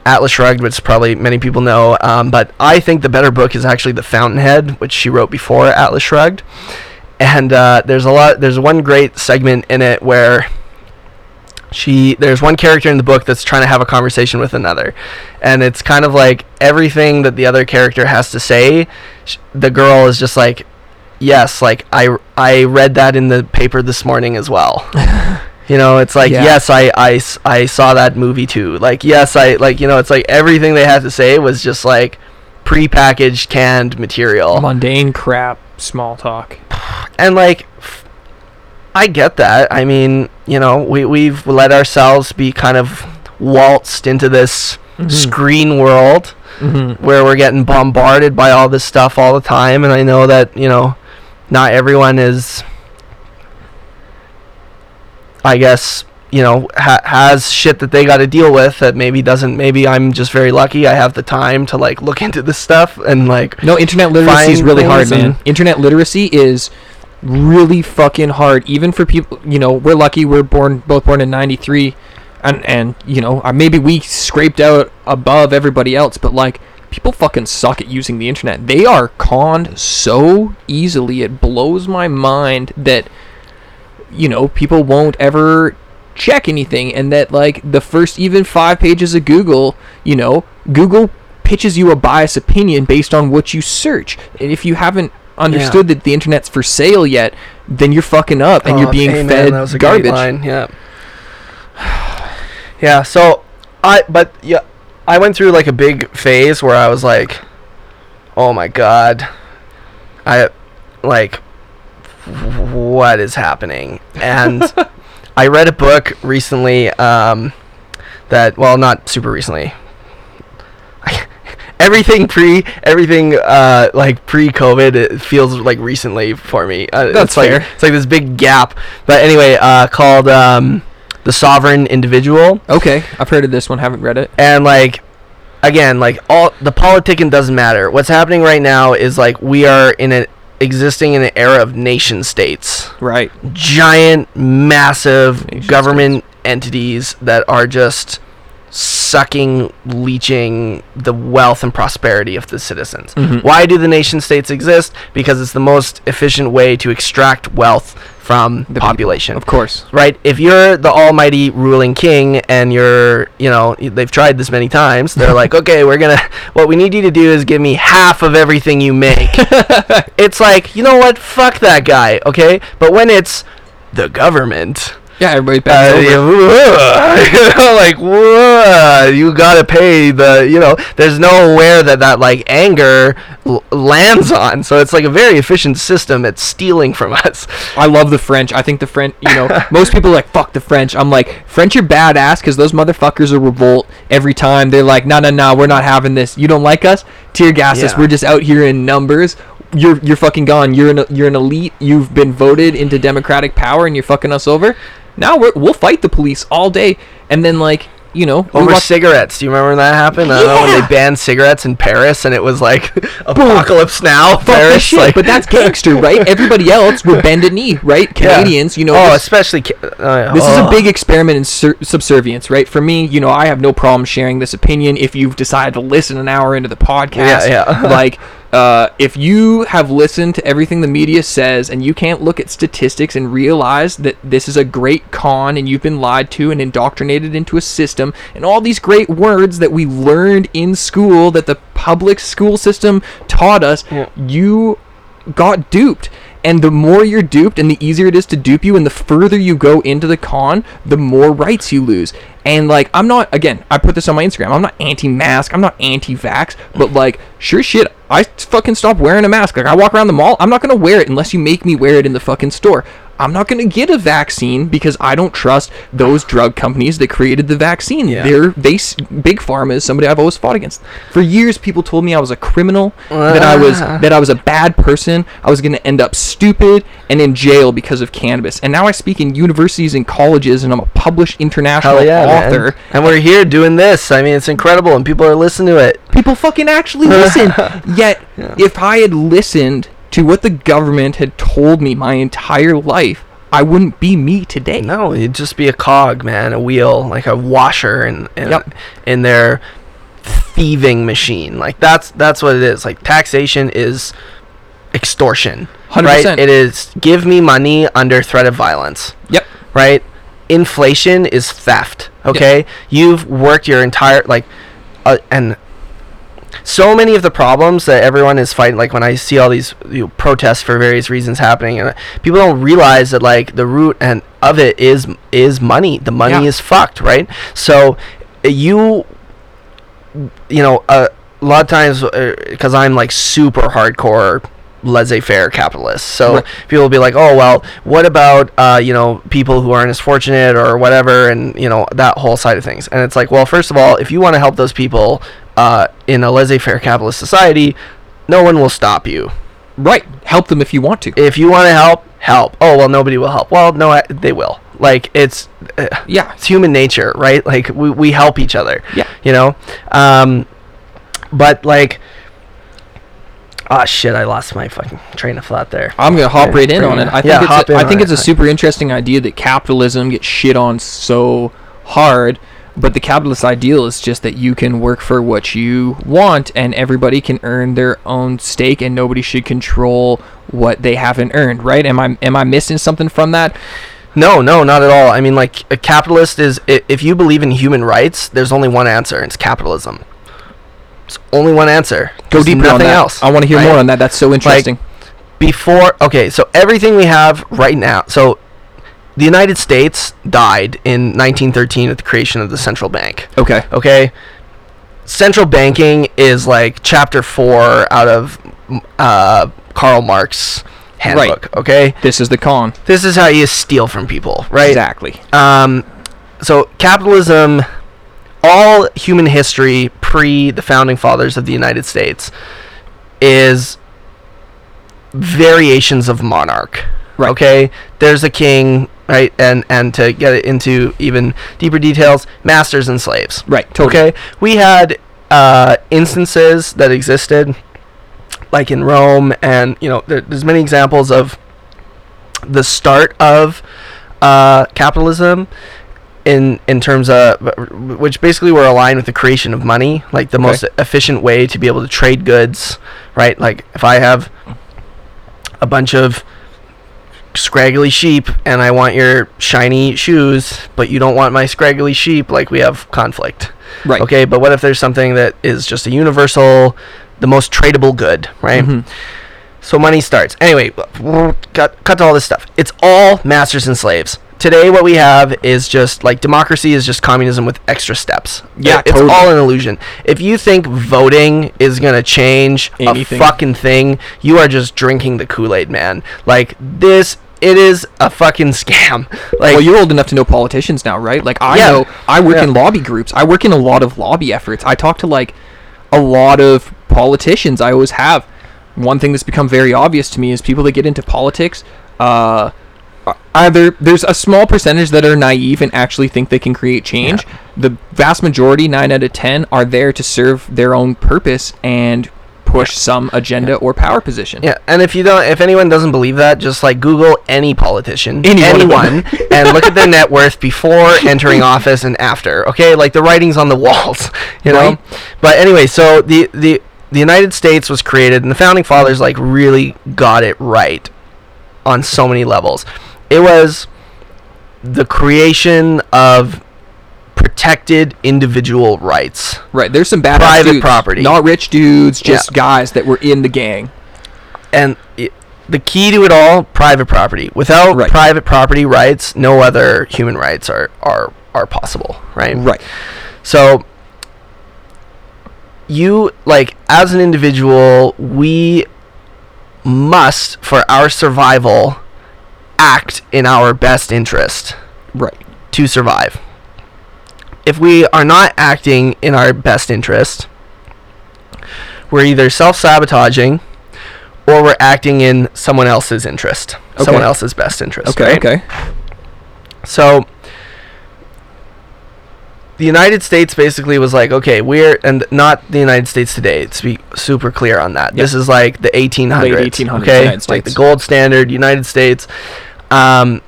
Atlas Shrugged, which probably many people know. Um, but I think the better book is actually The Fountainhead, which she wrote before Atlas Shrugged. And uh, there's a lot. There's one great segment in it where she there's one character in the book that's trying to have a conversation with another and it's kind of like everything that the other character has to say sh- the girl is just like yes like i i read that in the paper this morning as well you know it's like Yeah. yes I saw that movie too like yes i like you know it's like everything they had to say was just like pre-packaged canned material mundane crap, small talk. and like I get that. I mean, you know, we we've let ourselves be kind of waltzed into this Mhm. screen world Mm-hmm. where we're getting bombarded by all this stuff all the time and I know that, you know, not everyone is I guess, you know, ha- has shit that they got to deal with that maybe doesn't maybe I'm just very lucky I have the time to like look into this stuff and like No, internet literacy is really hard, man. Internet literacy is really fucking hard, even for people. You know, we're lucky. We're born both born in '93, and and you know, uh, maybe we scraped out above everybody else, but like. People fucking suck at using the internet. They are conned so easily. It blows my mind that you know people won't ever check anything and that like the first even five pages of google you know google pitches you a biased opinion based on what you search and if you haven't understood that the internet's for sale yet then you're fucking up and you're Oh, being amen, fed that was a garbage line, Yeah. yeah. So I, but yeah, I went through like a big phase where I was like, oh my god, I like, what is happening? And I read a book recently. Um, that well, not super recently. everything pre everything uh like pre covid it feels like recently for me uh, That's it's like fair. it's like this big gap but anyway uh called um the sovereign individual okay i've heard of this one haven't read it and like again like all the politicking doesn't matter what's happening right now is like we are in an existing in an era of nation states. Right. Giant massive Nation government entities that are just sucking leeching the wealth and prosperity of the citizens. Mhm. why do the nation states exist? Because it's the most efficient way to extract wealth from The the people, population. of course. Right? If you're the almighty ruling king and you're you know they've tried this many times they're like okay we're gonna what we need you to do is give me half of everything you make. It's like you know what? Fuck that guy okay? But when it's the government. Yeah, everybody Uh, you over. know, like whoa, you gotta pay the you know there's nowhere that that like anger l- lands on so it's like a very efficient system at stealing from us I love the French. I think the French, you know, most people are like, fuck the French. I'm like, French are badass because those motherfuckers will revolt every time. They're like, no, no, no, we're not having this. You don't like us? Tear gas us. We're just out here in numbers. You're you're fucking gone. You're an you're an elite. You've been voted into democratic power, and you're fucking us over. Now we're, we'll fight the police all day, and then like you know we over watch- cigarettes do you remember when that happened I don't know when they banned cigarettes in Paris and it was like apocalypse now Fuck Paris shit, like but that's gangster, right? Everybody else would bend a knee, right? Canadians, you know. oh this- especially ca- uh, This is a oh. big experiment in sur- subservience, right? For me, you know, I have no problem sharing this opinion if you've decided to listen an hour into the podcast. Yeah, yeah. like, uh, if you have listened to everything the media says and you can't look at statistics and realize that this is a great con and you've been lied to and indoctrinated into a system and all these great words that we learned in school that the public school system taught us, Yeah. you got duped. And the more you're duped and the easier it is to dupe you and the further you go into the con, the more rights you lose. And like I'm not again, I put this on my Instagram. I'm not anti-mask, I'm not anti-vax, but like sure shit, I fucking stop wearing a mask. Like I walk around the mall, I'm not to wear it unless you make me wear it in the fucking store. I'm not going to get a vaccine because I don't trust those drug companies that created the vaccine. Yeah. They're they big pharma is somebody I've always fought against. For years people told me I was a criminal, that I was Ah. that I was a bad person, I was going to end up stupid and in jail because of cannabis. And now I speak in universities and colleges and I'm a published international yeah, man. author. and we're here doing this I mean it's incredible and people are listening to it People fucking actually listen. Yet, if I had listened to what the government had told me my entire life, I wouldn't be me today. No, you'd just be a cog, man, a wheel, like a washer in in, Yep. in their thieving machine. Like that's that's what it is. Like taxation is extortion. 100%. Right? It is give me money under threat of violence. Yep. Right? Inflation is theft. Okay? You've worked your entire like uh, and so many of the problems that everyone is fighting like when i see all these you know, protests for various reasons happening and people don't realize that like the root and of it is is money the money Yeah. is fucked right so uh, you you know uh, a lot of times because i'm like super hardcore laissez-faire capitalist so Right. people will be like oh well what about uh, you know people who aren't as fortunate or whatever and you know that whole side of things and it's like well first of all if you want to help those people uh, in a laissez-faire capitalist society no one will stop you Right. Help them if you want to. if you want to help help oh well nobody will help well no I, they will like it's uh, Yeah. it's human nature right like we, we help each other Yeah. you know um but like ah shit i lost my fucking train of thought there I'm gonna hop Okay, right in on it. it. I think Yeah, it's hop a, in I think it. it's a super interesting idea that capitalism gets shit on so hard, but the capitalist ideal is just that you can work for what you want and everybody can earn their own stake and nobody should control what they haven't earned, right? Am I am I missing something from that? no no not at all i mean like a capitalist is if you believe in human rights there's only one answer it's capitalism it's only one answer Go There's deeper nothing on that. else I want to hear right? more on that. That's so interesting. before okay so everything we have right now so the united states died in 1913 at the creation of the central bank okay. okay central banking is like chapter four out of uh, karl marx handbook okay This is the con. this is how you steal from people right Exactly. um, so capitalism all human history pre the founding fathers of the united states is variations of monarch Right. okay there's a king right and and to get it into even deeper details masters and slaves Right. Totally. okay we had uh, instances that existed like in rome and you know there, there's many examples of the start of uh, capitalism in in terms of which basically were aligned with the creation of money like the Okay. most efficient way to be able to trade goods right like if i have a bunch of scraggly sheep and i want your shiny shoes but you don't want my scraggly sheep like we have conflict Right. okay but what if there's something that is just a universal the most tradable good right Mhm. So money starts. Anyway, cut cut to all this stuff. It's all masters and slaves. Today, what we have is just like democracy is just communism with extra steps. Yeah, It- it's totally. all an illusion. If you think voting is gonna change Anything. a fucking thing, you are just drinking the Kool Aid, man. Like this, it is a fucking scam. Like well, you're old enough to know politicians now, right? Like I Yeah. know, I work Yeah. in lobby groups. I work in a lot of lobby efforts. I talk to like a lot of politicians. I always have. One thing that's become very obvious to me is people that get into politics. Uh, Uh, either there's a small percentage that are naive and actually think they can create change. The vast majority, nine out of ten, are there to serve their own purpose and push some agenda or power position. Yeah, and if you don't, if anyone doesn't believe that, just like Google any politician, Any anyone, and look at their net worth before entering office and after. Okay, like the writing's on the walls, you know. Right. But anyway, so the the the United States was created, and the founding fathers like really got it right on so many levels. It was the creation of protected individual rights. Right. There's some bad Private dudes, property. not rich dudes, just Yeah. guys that were in the gang. and i the key to it all private property without Right. private property rights no other human rights are are are possible right Right. so you like as an individual we must for our survival act in our best interest Right. to survive if we are not acting in our best interest we're either self-sabotaging or we're acting in someone else's interest someone else's best interest Okay. right? Okay. so the United States basically was like, okay, we're and not the United States today. To be super clear on that, this is like the 1800s. Late 1800s okay, like the gold standard United States. Um,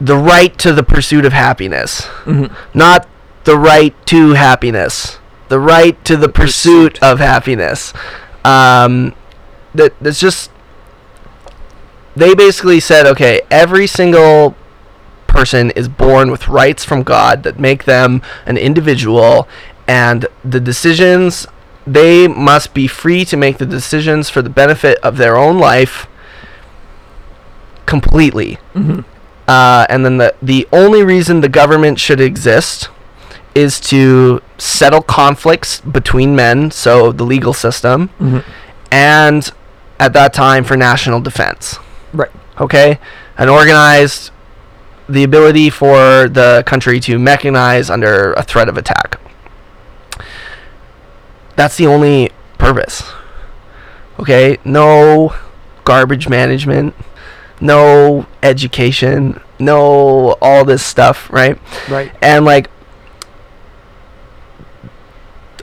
the right to the pursuit of happiness, Mhm. not the right to happiness. The right to the, pursuit, pursuit. of happiness. Um, that that's just they basically said, okay, every single person is born with rights from God that make them an individual, and the decisions they must be free to make the decisions for the benefit of their own life completely. Mhm. Uh, and then the the only reason the government should exist is to settle conflicts between men, so the legal system, Mhm. and at that time for national defense Right. okay and organized the ability for the country to mechanize under a threat of attack that's the only purpose okay no garbage management no education no all this stuff right Right. and like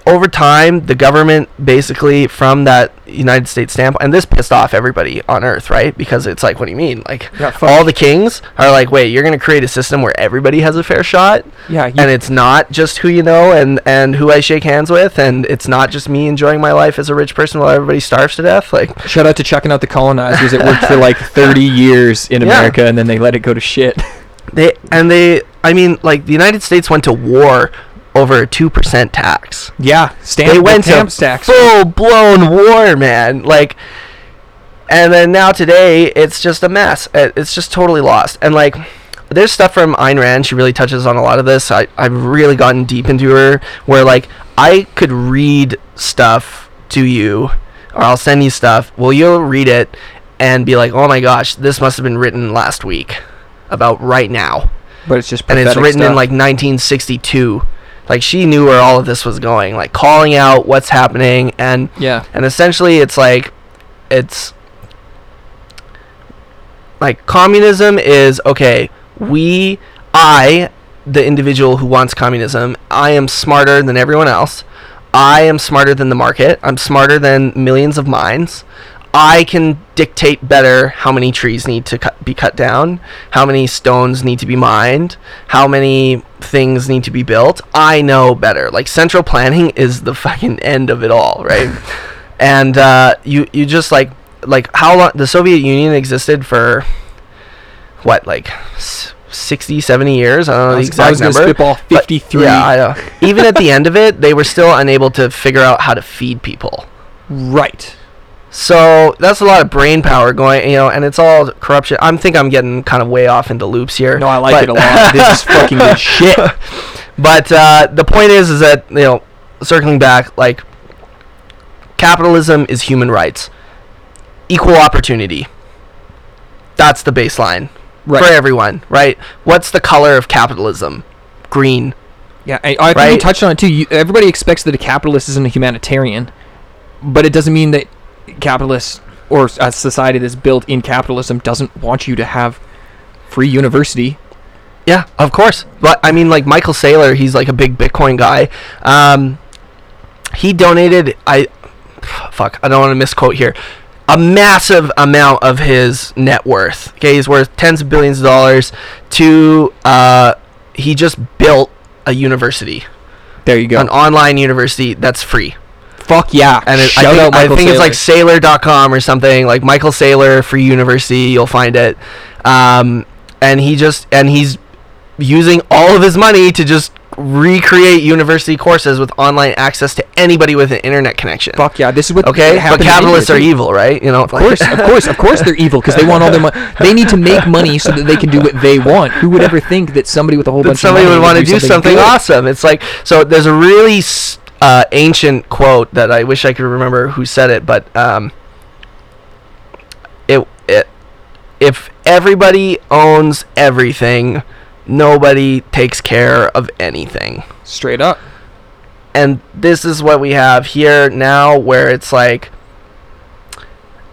over time the government basically from that united states standpoint and this pissed off everybody on earth right because it's like what do you mean like Yeah, all the kings are like wait you're going to create a system where everybody has a fair shot Yeah. And it's not just who you know and and who i shake hands with and it's not just me enjoying my life as a rich person while everybody starves to death like shout out to checking out the colonizers. It worked for like 30 years in Yeah. America, and then they let it go to shit. they and they i mean like the united states went to war over a 2% tax Yeah. Stamp. they went to stacks. full blown war, man. Like, and then now today it's just a mess. It's just totally lost. And like, there's stuff from Ayn Rand. She really touches on a lot of this. I I've really gotten deep into her. Where like I could read stuff to you, or I'll send you stuff. Well, you'll read it and be like, oh my gosh, this must have been written last week about right now But it's just and it's written in like 1962 like she knew where all of this was going like calling out what's happening and yeah. and essentially it's like it's like communism is okay we i the individual who wants communism i am smarter than everyone else. I am smarter than the market. I'm smarter than millions of minds i can dictate better how many trees need to cut, be cut down how many stones need to be mined how many things need to be built. I know better. Like central planning is the fucking end of it all right? And uh, you you just like like how long the Soviet Union existed for what like s- 60 70 years? I don't know I the exact I was gonna number spitball but 53. yeah I know. Even at the end of it they were still unable to figure out how to feed people. Right. So that's a lot of brain power going, you know, and it's all corruption. I'm think I'm getting kind of way off into loops here. No, I like but- it a lot. this is fucking good shit. But uh, the point is, is that you know, circling back, like capitalism is human rights, equal opportunity. That's the baseline Right. for everyone, right? What's the color of capitalism? Green. Yeah, I, I think you touched on it too. You, everybody expects that a capitalist isn't a humanitarian, but it doesn't mean that capitalists or a society that's built in capitalism doesn't want you to have free university. Yeah, of course. But I mean, like Michael Saylor, he's like a big Bitcoin guy. Um, he donated. I fuck. I don't want to misquote here. A massive amount of his net worth. Okay, he's worth tens of billions of dollars. To uh, he just built a university, There you go. an online university that's free. Fuck yeah! And it, Shout I think, out Michael I think it's like Saylor. Saylor.com or something. Like Michael Saylor Free University, you'll find it. Um, and he just and he's using all of his money to just recreate university courses with online access to anybody with an internet connection. Fuck yeah! This is what Okay, but capitalists are evil, right? You know, Of course, of course, of course, they're evil because they want all their money. They need to make money so that they can do what they want. Who would ever think that somebody with a whole that bunch somebody of money would want to do something, good? awesome. It's like so. There's a really s- uh, ancient quote that I wish I could remember who said it, but um, it it if everybody owns everything, nobody takes care of anything. Straight up. And this is what we have here now, where it's like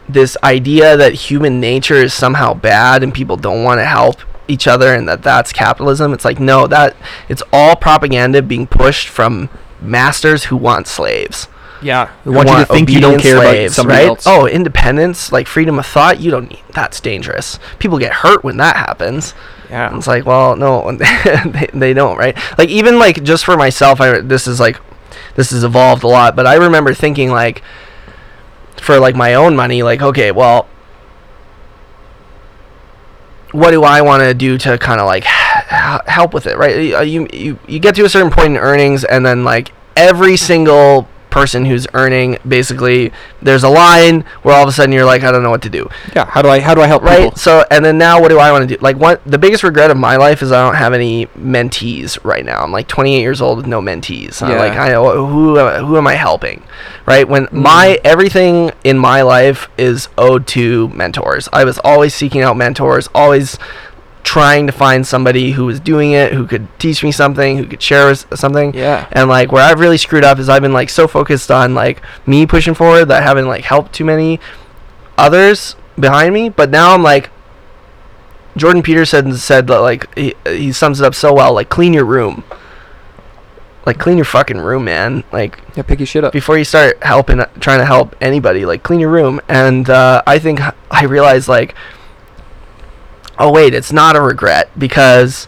this idea that human nature is somehow bad and people don't want to help each other and that that's capitalism it's like no that it's all propaganda being pushed from masters who want slaves Yeah, they who want you to think you don't obedient care about slaves, somebody right else. oh independence like freedom of thought you don't need that's dangerous people get hurt when that happens yeah. it's like, well, no, they, they don't, right? Like even like just for myself, I this is like this has evolved a lot, but I remember thinking like for like my own money, like okay, well, what do I want to do to kind of like h- help with it, right? Uh, You you you get to a certain point in earnings, and then like every single person who's earning basically there's a line where all of a sudden you're like I don't know what to do Yeah. How do I how do I help right people? so and then now what do i want to do like what the biggest regret of my life is i don't have any mentees right now i'm like 28 years old with no mentees I'm Yeah. like i know who who am i helping right when Mm. my everything in my life is owed to mentors i was always seeking out mentors always trying to find somebody who was doing it who could teach me something who could share something Yeah. and like where I've really screwed up is I've been like so focused on like me pushing forward that I haven't like helped too many others behind me. But now I'm like Jordan Peterson said that like he, he sums it up so well. Like clean your room. Like clean your fucking room, man. Like Yeah. Pick your shit up. before you start helping, trying to help anybody, like clean your room. And uh, I think I realized like, oh wait, it's not a regret because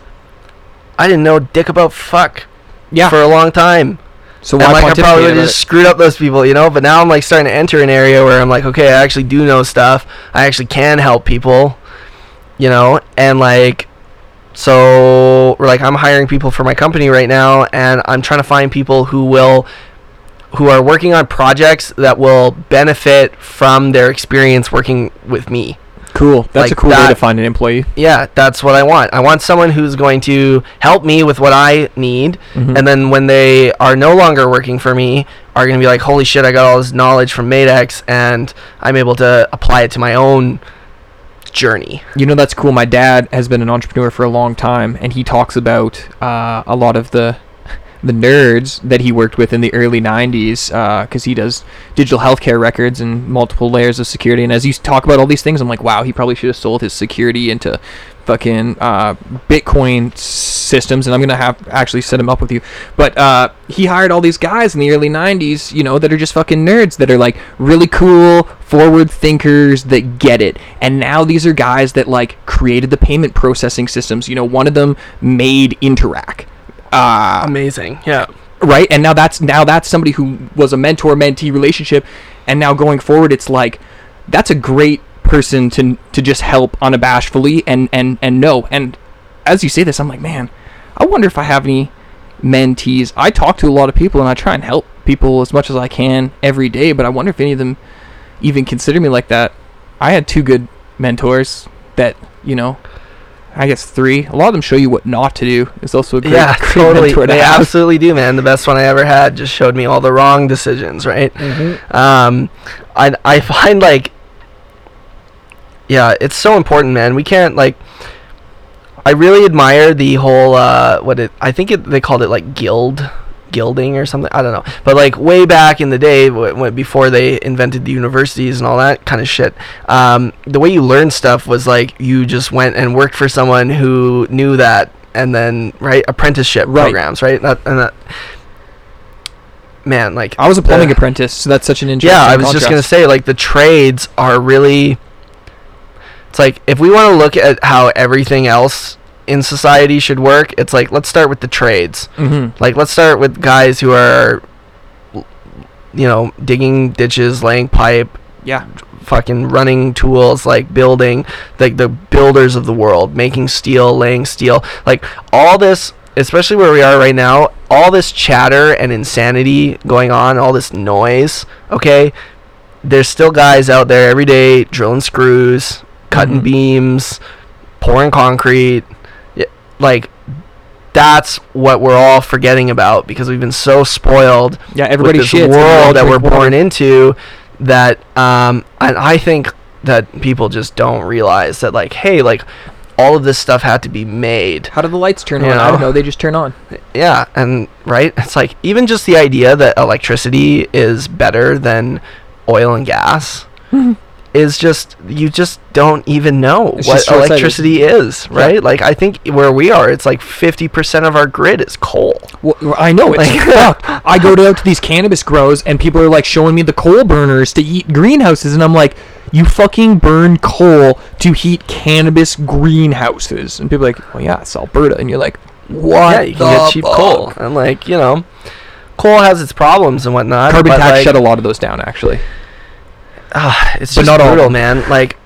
I didn't know dick about fuck Yeah. for a long time. so And why like I probably would have just it? screwed up those people, you know. But now I'm like starting to enter an area where I'm like, okay, I actually do know stuff. I actually can help people, you know. And like, so we're like, I'm hiring people for my company right now, and I'm trying to find people who will, who are working on projects that will benefit from their experience working with me. Cool. That's like a cool way to find an employee. Yeah, that's what I want. I want someone who's going to help me with what I need, Mhm. and then when they are no longer working for me, are going to be like, "Holy shit, I got all this knowledge from Madex, and I'm able to apply it to my own journey." You know that's cool. My dad has been an entrepreneur for a long time, and he talks about uh, a lot of the the nerds that he worked with in the early '90s, because he does digital healthcare records and multiple layers of security. And as you talk about all these things, I'm like, wow, he probably should have sold his security into fucking uh, Bitcoin systems. And I'm gonna have actually set him up with you. But uh, he hired all these guys in the early '90s, you know, that are just fucking nerds that are like really cool, forward thinkers that get it. And now these are guys that like created the payment processing systems. You know, one of them made Interac. Uh, Amazing. Yeah. right and now that's now that's somebody who was a mentor mentee relationship and now going forward it's like that's a great person to to just help unabashedly and and and know and as you say this i'm like man i wonder if i have any mentees i talk to a lot of people and i try and help people as much as i can every day but i wonder if any of them even consider me like that. I had two good mentors that you know. I guess three. A lot of them show you what not to do. It's also a great, yeah, totally. to They have. absolutely do, man. The best one I ever had just showed me all the wrong decisions, right? Mhm. Um, I I find like, yeah, it's so important, man. We can't like. I really admire the whole uh, what it. I think it, they called it like guild, gilding or something. I don't know, but like way back in the day, w- w- before they invented the universities and all that kind of shit, um, the way you learned stuff was like you just went and worked for someone who knew that, and then right apprenticeship Right. programs, right? That, and that. Man, like I was a plumbing the- apprentice, so that's such an interesting. yeah, I was just gonna say like the trades are really. It's like if we want to look at how everything else in society should work, it's like let's start with the trades. Mhm. Like let's start with guys who are, you know, digging ditches, laying pipe, Yeah. fucking running tools, like building, like the builders of the world, making steel, laying steel, like all this, especially where we are right now, all this chatter and insanity going on, all this noise, okay? There's still guys out there every day drilling screws, cutting Mhm. beams, pouring concrete. Y- Like, that's what we're all forgetting about because we've been so spoiled Yeah. with Everybody this shits. and world that we're born into that um and I think that people just don't realize that like hey like all of this stuff had to be made How do the lights turn You on? I don't know. They just turn on. yeah and right it's like even just the idea that electricity is better than oil and gas is just you just don't even know It's what electricity is right like i think where we are it's like 50% of our grid is coal Well, I know it's Like- fucked. I go down to these cannabis grows and people are like showing me the coal burners to heat greenhouses, and I'm like, you fucking burn coal to heat cannabis greenhouses, and people are like, well, yeah, it's Alberta, and you're like, what? yeah you can get cheap fuck? coal and like you know coal has its problems and whatnot Carbon tax like, shut a lot of those down, actually. Ah, it's But just not all brutal, them. man. Like,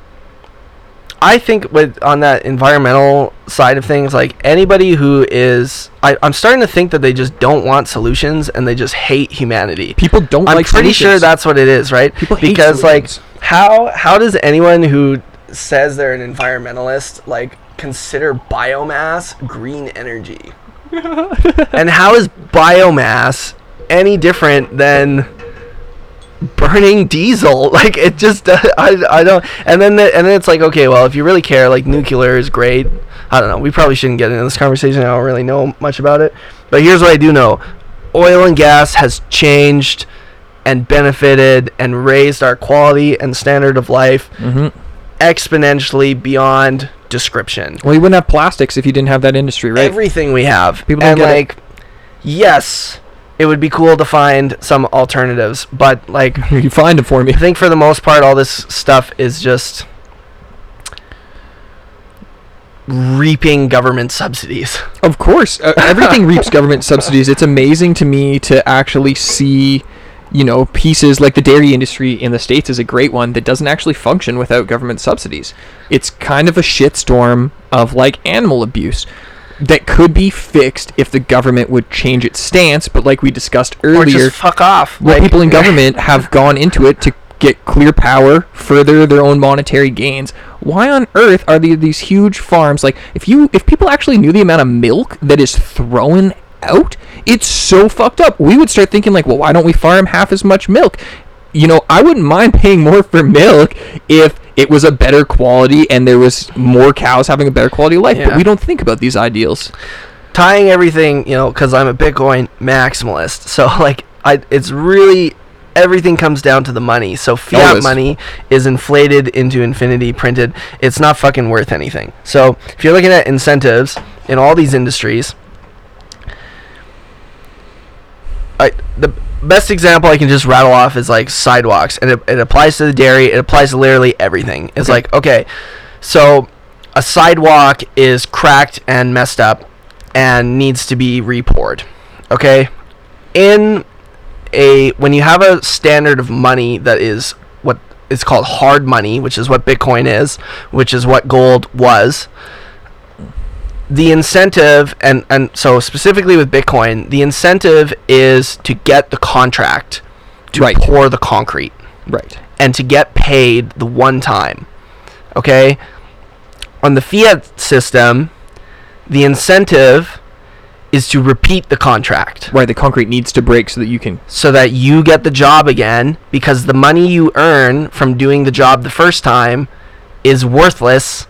I think with on that environmental side of things, like anybody who is, I, I'm starting to think that they just don't want solutions and they just hate humanity. People don't I'm like pretty sure that's what it is, right? People hate because like, how how does anyone who says they're an environmentalist like consider biomass green energy? and how is biomass any different than burning diesel like it just I, I don't and then the, and then it's like okay well if you really care like nuclear is great i don't know we probably shouldn't get into this conversation i don't really know much about it but here's what i do know oil and gas has changed and benefited and raised our quality and standard of life Mhm. exponentially beyond description Well, you wouldn't have plastics if you didn't have that industry, right? everything we have. People don't and get it. like, yes, it would be cool to find some alternatives, but like, you find them for me. I think for the most part, all this stuff is just reaping government subsidies. Of course, uh, everything reaps government subsidies. It's amazing to me to actually see, you know, pieces like the dairy industry in the states is a great one that doesn't actually function without government subsidies. It's kind of a shitstorm of like animal abuse that could be fixed if the government would change its stance. But like we discussed earlier, Or just fuck off. well, Like- people in government have gone into it to get clear power, further their own monetary gains. Why on earth are there these huge farms? Like, if you if people actually knew the amount of milk that is thrown out, it's so fucked up. We would start thinking like, well, why don't we farm half as much milk? You know, I wouldn't mind paying more for milk if it was a better quality and there was more cows having a better quality of life. But we don't think about these ideals. tying everything, you know, because I'm a Bitcoin maximalist. So like, I it's really everything comes down to the money. So fiat Always. money is inflated into infinity, printed. It's not fucking worth anything. So if you're looking at incentives in all these industries, I the best example I can just rattle off is like sidewalks, and it, it applies to the dairy. It applies to literally everything. It's Okay. like okay, so a sidewalk is cracked and messed up and needs to be repoured. Okay? In a when you have a standard of money that is what is called hard money, which is what Bitcoin is, which is what gold was, the incentive and and so specifically with Bitcoin, the incentive is to get the contract to Right. pour the concrete. Right. and to get paid the one time. Okay? On the fiat system, the incentive is to repeat the contract Right. The concrete needs to break so that you can. so that you get the job again because the money you earn from doing the job the first time is worthless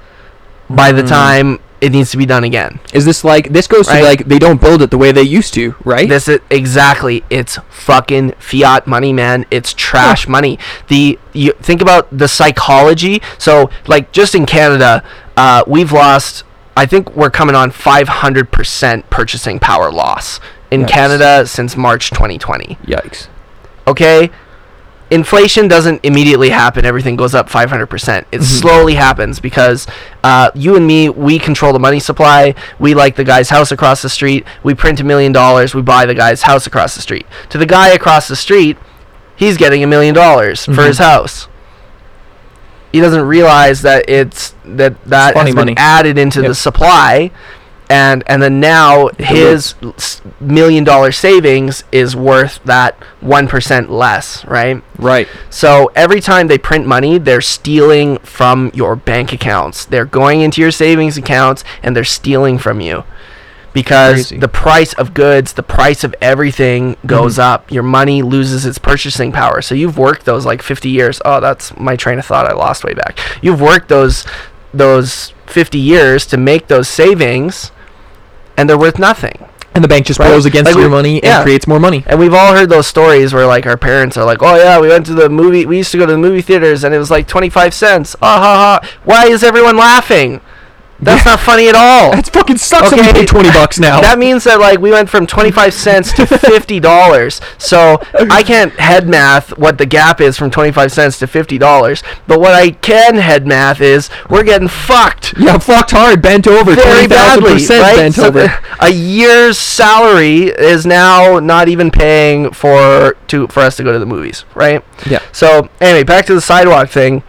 by the Mm. time it needs to be done again. Is this like this goes Right. to like they don't build it the way they used to, right? This is exactly. It's fucking fiat money, man. It's trash money. The you think about the psychology. So, like, just in Canada, uh, we've lost. I think we're coming on 500% purchasing power loss in Yikes. Canada since March 2020. Yikes. Okay, inflation doesn't immediately happen. Everything goes up 500%. It slowly happens because uh, you and me, we control the money supply. We like the guy's house across the street. We print a million dollars. We buy the guy's house across the street. To the guy across the street, he's getting a million dollars for Mhm. his house. He doesn't realize that it's that that funny has been money. added into Yep. the supply, and and then now his million dollar savings is worth that one percent less, right? Right. So every time they print money, they're stealing from your bank accounts. They're going into your savings accounts and they're stealing from you. Because Crazy. the price of goods, the price of everything goes mm-hmm. up. Your money loses its purchasing power. So you've worked those like 50 years. Oh, that's my train of thought I lost way back. You've worked those those 50 years to make those savings and they're worth nothing. And the bank just Right. borrows against Like we- your money and yeah. creates more money. And we've all heard those stories where like our parents are like, "Oh yeah, we went to the movie. We used to go to the movie theaters, and it was like twenty five cents. Ah ha ha! Why is everyone laughing? That's not funny at all. That fucking sucks. that Okay. we pay twenty bucks now. That means that like we went from twenty five cents to fifty dollars. So I can't head math what the gap is from twenty five cents to fifty dollars. But what I can head math is we're getting fucked yeah, fucked hard, bent over, very twenty thousand badly, percent right? bent So over. a year's salary is now not even paying for to for us to go to the movies, right? Yeah. So anyway, back to the sidewalk thing.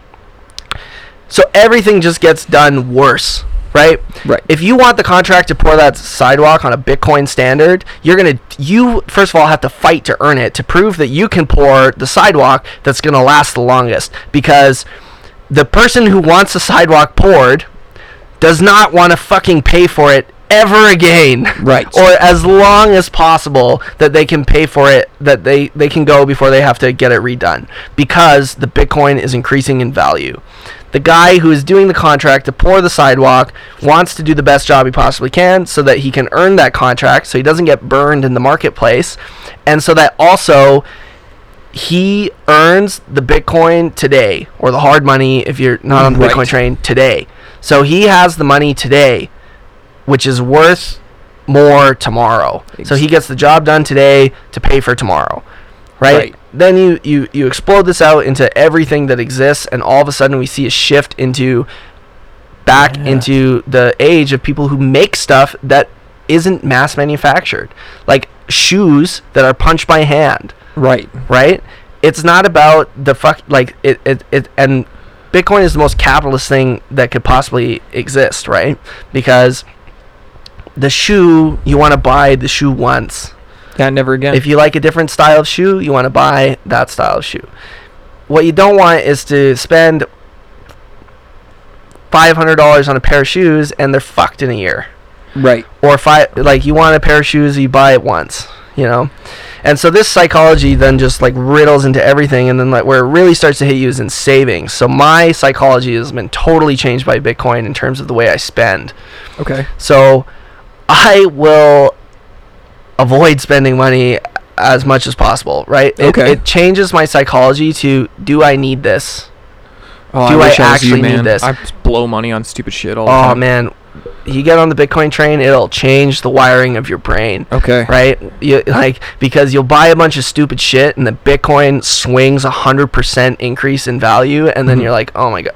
So everything just gets done worse, right? Right. If you want the contract to pour that sidewalk on a Bitcoin standard, you're gonna you first of all have to fight to earn it to prove that you can pour the sidewalk that's gonna last the longest because the person who wants the sidewalk poured does not want to fucking pay for it ever again. Right. Or as long as possible that they can pay for it, that they, they can go before they have to get it redone. Because the Bitcoin is increasing in value. The guy who is doing the contract to pour the sidewalk wants to do the best job he possibly can so that he can earn that contract so he doesn't get burned in the marketplace. And so that also he earns the Bitcoin today, or the hard money if you're not on the Right. Bitcoin train today. So he has the money today, which is worth more tomorrow. So he gets the job done today to pay for tomorrow, right? Right. Then you, you you explode this out into everything that exists, and all of a sudden we see a shift into back Yeah. into the age of people who make stuff that isn't mass manufactured, like shoes that are punched by hand right. right? It's not about the fuck like it it, it and Bitcoin is the most capitalist thing that could possibly exist, right? Because the shoe you want to buy the shoe once. Yeah, never again. If you like a different style of shoe, you want to buy that style of shoe. What you don't want is to spend five hundred dollars on a pair of shoes and they're fucked in a year right. or five like you want a pair of shoes you buy it once you know and so this psychology then just like riddles into everything and then like where it really starts to hit you is in savings so my psychology has been totally changed by bitcoin in terms of the way i spend Okay. so i will avoid spending money as much as possible right it, Okay. it changes my psychology to do i need this Oh, Do I wish was actually you, need man. this? I just blow money on stupid shit all the oh time. man you get on the bitcoin train it'll change the wiring of your brain Okay. right? You like because you'll buy a bunch of stupid shit, and the Bitcoin swings a hundred percent increase in value, and then Mhm. you're like, oh my god.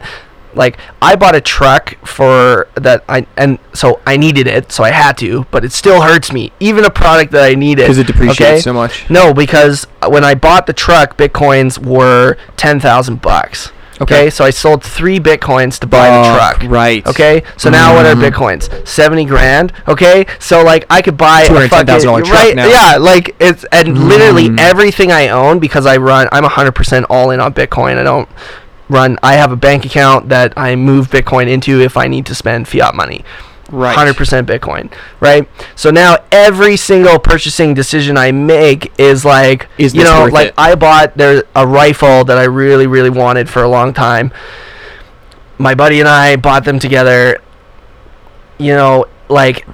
Like I bought a truck for that I and so I needed it, so I had to, but it still hurts me. Even a product that I needed Because it depreciates okay? so much. No, because when I bought the truck, bitcoins were ten thousand bucks. Okay. Okay. so I sold three bitcoins to buy the truck. right. Okay, so now what are Mhm. bitcoins? Seventy grand. Okay, so like I could buy a fucking truck right. now. Yeah, like it's and literally Mm. everything I own because I run. I'm hundred percent all in on Bitcoin. I don't run. I have a bank account that I move Bitcoin into if I need to spend fiat money. Right. 100% Bitcoin, right? So now every single purchasing decision I make is like, Is you know, like it? I bought there a rifle that I really, really wanted for a long time. My buddy and I bought them together. You know, like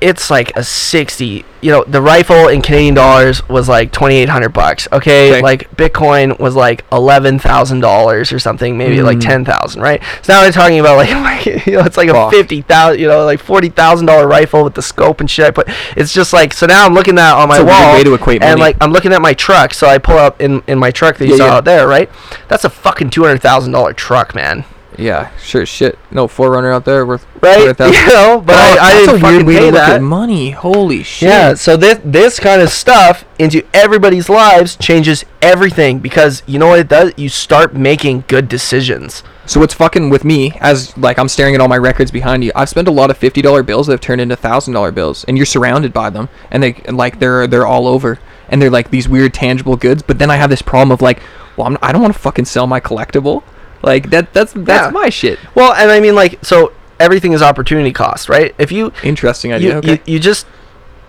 it's like a 60 you know the rifle in canadian dollars was like 2800 bucks okay? Okay. like bitcoin was like $11000 or something maybe like Mm. 10000 right so now they're talking about like, you know it's like a Fuck. 50000 you know like $40000 rifle with the scope and shit but it's just like so now i'm looking at on my wall way to equate and like i'm looking at my truck so i pull up in in my truck that you Yeah, saw yeah. out there right that's a fucking $200000 truck man Yeah, sure shit. No 4Runner out there worth right you know but Oh, i, I didn't fucking pay look that at money. Holy shit. Yeah, so this this kind of stuff into everybody's lives changes everything because you know what it does? You start making good decisions. So what's fucking with me as like I'm staring at all my records behind you. I've spent a lot of fifty dollar bills that have turned into thousand dollar bills, and you're surrounded by them, and they like they're they're all over, and they're like these weird tangible goods. But then I have this problem of like, well, I'm, I don't want to fucking sell my collectible. Like that that's that's Yeah. my shit. Well, and I mean like so everything is opportunity cost, right? If you Interesting you, idea. okay. you, you just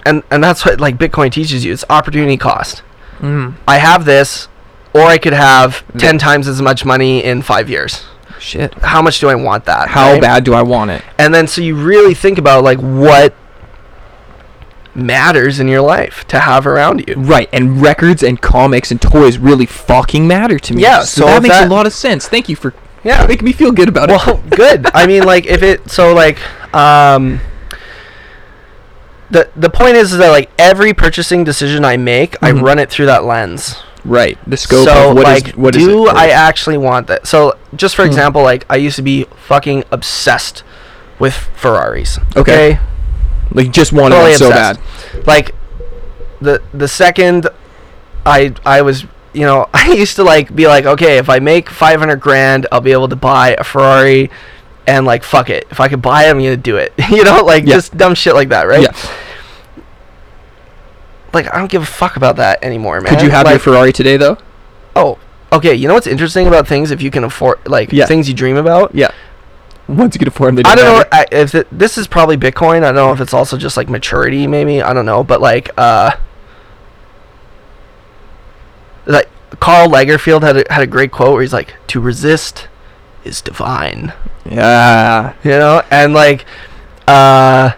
and and that's what like Bitcoin teaches you. It's opportunity cost. Mm, I have this or I could have Yeah. 10 times as much money in 5 years. shit. How much do I want that? How right? bad do I want it? And then so you really think about like what matters in your life to have around you. Right, and records and comics and toys really fucking matter to me. Yeah, so, so that makes that- a lot of sense. Thank you for Yeah. making me feel good about it. well good i mean like if it so like um the the point is that like every purchasing decision i make i Mhm. run it through that lens Right, the scope so of what is like what is do it i actually want that so just for Hmm. example like i used to be fucking obsessed with ferraris Okay. okay, like just wanted Totally it so obsessed. bad. like the the second i i was you know i used to like be like okay if i make 500 grand i'll be able to buy a ferrari and like fuck it if i could buy it i'm gonna do it you know like Yeah. just dumb shit like that right Yeah. like i don't give a fuck about that anymore man Could you have like, your Ferrari today though? oh okay you know what's interesting about things if you can afford like Yeah. things you dream about Yeah. Once you get a form, they I don't don't know matter. I, if it, this is probably Bitcoin. I don't know if it's also just like maturity, maybe. I don't know, but like, uh, like Karl Lagerfeld had a, had a great quote where he's like, "To resist is divine," Yeah. you know, and like, uh,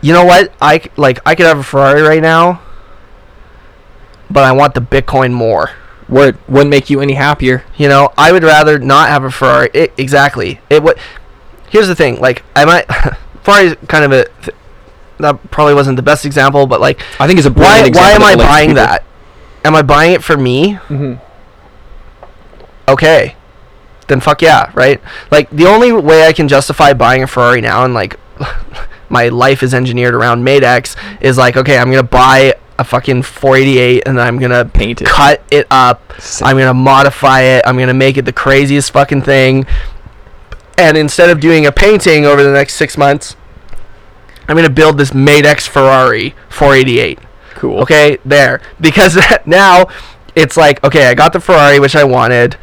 you know what? I c- like I could have a Ferrari right now, but I want the Bitcoin more. Word wouldn't make you any happier. You know, I would rather not have a Ferrari. It, exactly. It would. Here's the thing. Like, I might. Ferrari's kind of a. Th- that probably wasn't the best example, but like, I think it's a why? brilliant Why am I that relates to buying people. that? Am I buying it for me? Mm-hmm. Okay, then fuck yeah, right? Like, the only way I can justify buying a Ferrari now, and like, my life is engineered around Madex, is like, okay, I'm gonna buy a fucking 488, and I'm gonna Paint it. cut it up. Sick. I'm gonna modify it. I'm gonna make it the craziest fucking thing. And instead of doing a painting over the next six months, I'm gonna build this Madex Ferrari 488. Cool. Okay, there. Because now it's like, okay, I got the Ferrari which I wanted.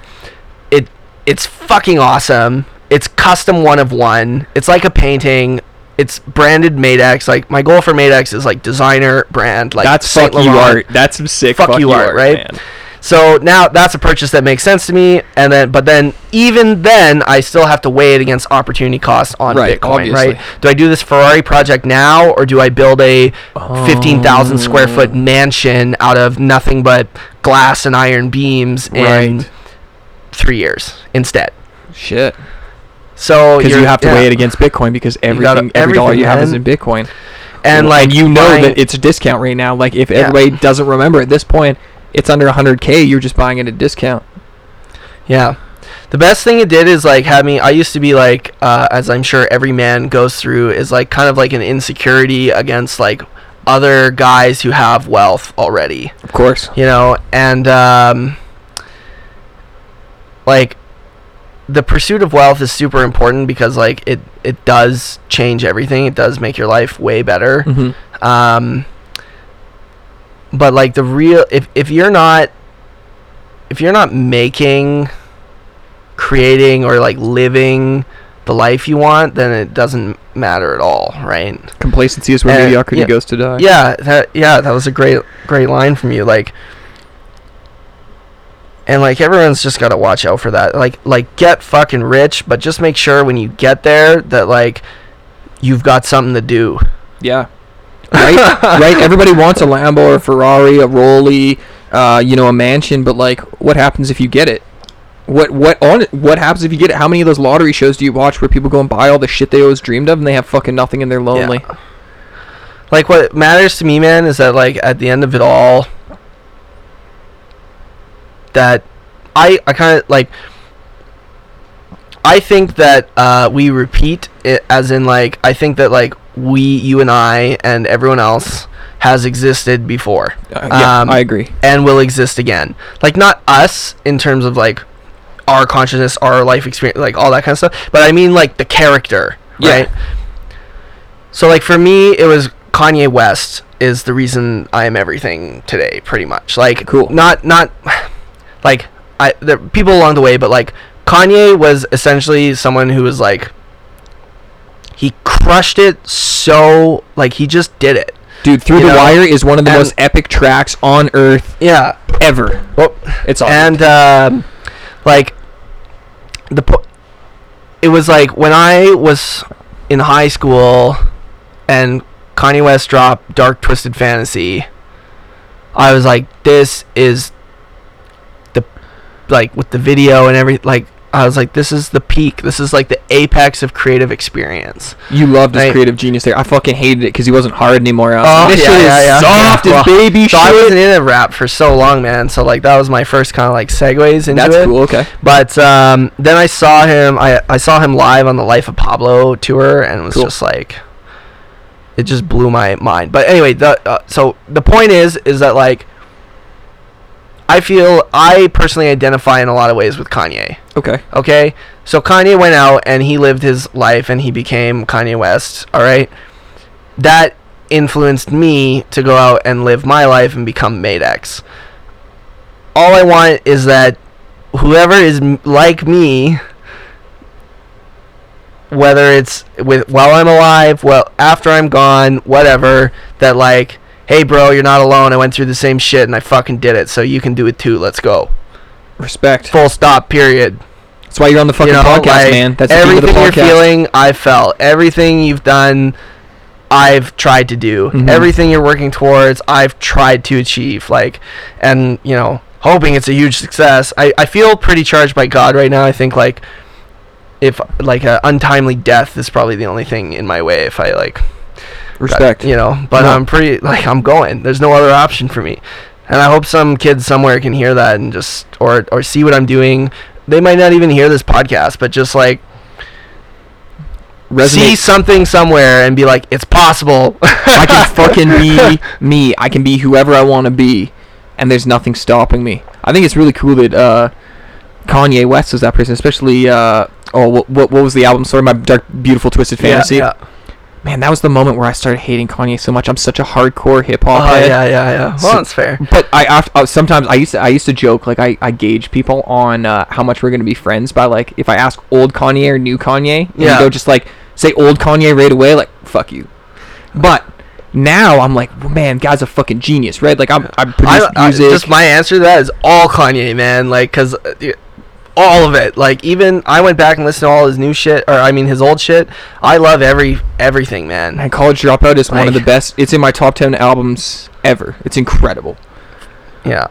It it's fucking awesome. It's custom one of one. It's like a painting. It's branded Madex. Like my goal for Madex is like designer brand. Like That's Saint fuck you Laurent. art. That's some sick Fuck you art, right? man. So now that's a purchase that makes sense to me, and then but then even then I still have to weigh it against opportunity cost on Right, Bitcoin, obviously. right? Do I do this Ferrari project now, or do I build a fifteen thousand square foot Oh. mansion out of nothing but glass and iron beams in three years instead? Shit. So Because you have to yeah. weigh it against Bitcoin because gotta- everything, every dollar you have is in Bitcoin. and like you know buying- that it's a discount right now. Like if Yeah. everybody doesn't remember at this point, it's under 100k. You're just buying it at a discount. Yeah. The best thing it did is like have me I used to be like uh, as I'm sure every man goes through is like kind of like an insecurity against like other guys who have wealth already, Of course. you know, and um like the pursuit of wealth is super important because like it it does change everything. It does make your life way better. Mhm. Um, but like the real if if you're not if you're not making, creating or like living the life you want, then it doesn't matter at all, right? Complacency is where Uh, mediocrity yeah. goes to die. Yeah, that yeah, that was a great great line from you. Like and like everyone's just got to watch out for that. Like like get fucking rich, but just make sure when you get there that like you've got something to do. Yeah. Right? right? Everybody wants a Lambo or a Ferrari, a Rolly, uh, you know, a mansion, but like what happens if you get it? What what on what happens if you get it? How many of those lottery shows do you watch where people go and buy all the shit they always dreamed of and they have fucking nothing and they're lonely? yeah. Like what matters to me, man, is that like at the end of it all that I I kind of like I think that uh, we repeat it as in like I think that like we you and I and everyone else has existed before Uh, yeah, Um, I agree. and will exist again. Like not us in terms of like our consciousness, our life experience, like all that kind of stuff. But I mean like the character, Yeah. right? So like for me, it was Kanye West is the reason I am everything today, pretty much. Like Cool. Not not like I there people along the way, but like Kanye was essentially someone who was like he crushed it so like he just did it. Dude, Through you the know, Wire is one of the and- most epic tracks on earth Yeah. ever. Well, It's awesome. and um, like the po- it was like when I was in high school and Kanye West dropped Dark Twisted Fantasy. I was like, this is like with the video and every like I was like, this is the peak. This is like the apex of creative experience. You loved his creative genius there. I fucking hated it because he wasn't hard anymore. I was Oh, like, this yeah, yeah, yeah. soft Yeah. and baby So I wasn't in a rap for so long, man. So like that was my first kind of like segues into That's it. cool. Okay. But um, then I saw him. I I saw him live on the Life of Pablo tour, and it was Cool. just like, it just blew my mind. But anyway, the uh, so the point is, is that like, I feel I personally identify in a lot of ways with Kanye. Okay. Okay, so Kanye went out and he lived his life, and he became Kanye West. All right, that influenced me to go out and live my life and become Made X. All I want is that whoever is m- like me, whether it's with while I'm alive, well after I'm gone, whatever, that like, hey bro, you're not alone. I went through the same shit and I fucking did it, so you can do it too. Let's go. Respect. Full stop. Period. That's why you're on the fucking You know, podcast, like, man. That's everything you're feeling. I felt everything you've done. I've tried to do Mhm. everything you're working towards. I've tried to achieve. Like, and you know, hoping it's a huge success. I I feel pretty charged by God right now. I think like, if like a untimely death is probably the only thing in my way. If I like, Respect. you know. But No. I'm pretty like I'm going. There's no other option for me. And I hope some kids somewhere can hear that and just or or see what I'm doing. They might not even hear this podcast, but just like see something somewhere and be like, it's possible. I can fucking be me. I can be whoever I want to be, and there's nothing stopping me. I think it's really cool that uh, Kanye West is that person, especially. Uh, oh, what, what what was the album? Sorry, my dark, beautiful, twisted Yeah, fantasy. Yeah, Man, that was the moment where I started hating Kanye so much. I'm such a hardcore hip Oh, hop head. yeah, yeah, yeah. Well, So- that's fair. But I oft- uh, sometimes I used to I used to joke like I, I gauge people on uh, how much we're gonna be friends by like if I ask old Kanye or new Kanye, and Yeah. you go just like say old Kanye right away, like fuck you. But now I'm like, well, man, guy's a fucking genius, right? Like I'm I produce I, I, just my answer to that is all Kanye, man. Like, cause uh, all of it. Like, even I went back and listened to all his new shit, or I mean his old shit. I love every everything, man. Man, College Dropout is one of the best. It's in my top ten albums ever. It's incredible. Yeah,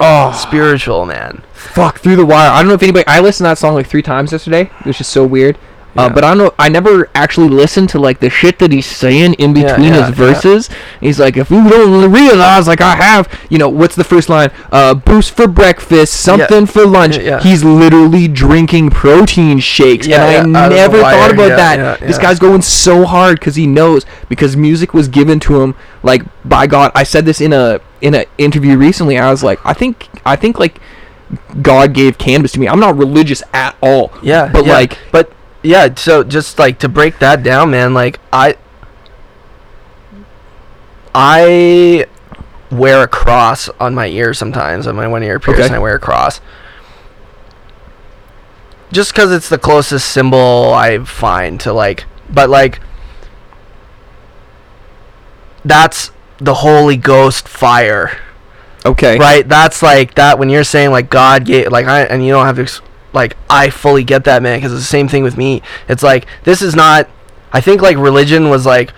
Oh, spiritual, man. fuck through the wire. I don't know if anybody. I listened to that song like three times yesterday. It was just so weird. Uh, Yeah. but I don't know. I never actually listened to like the shit that he's saying in between yeah, his verses. He's like, if you don't realize, like I have, you know, what's the first line? Uh, boost for breakfast, something for lunch. Yeah, yeah. He's literally drinking protein shakes, Yeah, and yeah, I the never thought about yeah, that. yeah, This guy's going so hard because he knows because music was given to him like by God. I said this in a in a interview recently. I was like, I think I think like God gave cannabis to me. I'm not religious at all. Yeah, But, yeah. like- but yeah. So just like to break that down, man. Like I, I wear a cross on my ear sometimes on my one ear pierce, Okay. and I wear a cross. Just because it's the closest symbol I find to like, but like, that's the Holy Ghost fire Okay. right that's like that when you're saying like god gave like i and you don't have to like i fully get that man because it's the same thing with me it's like this is not i think like religion was like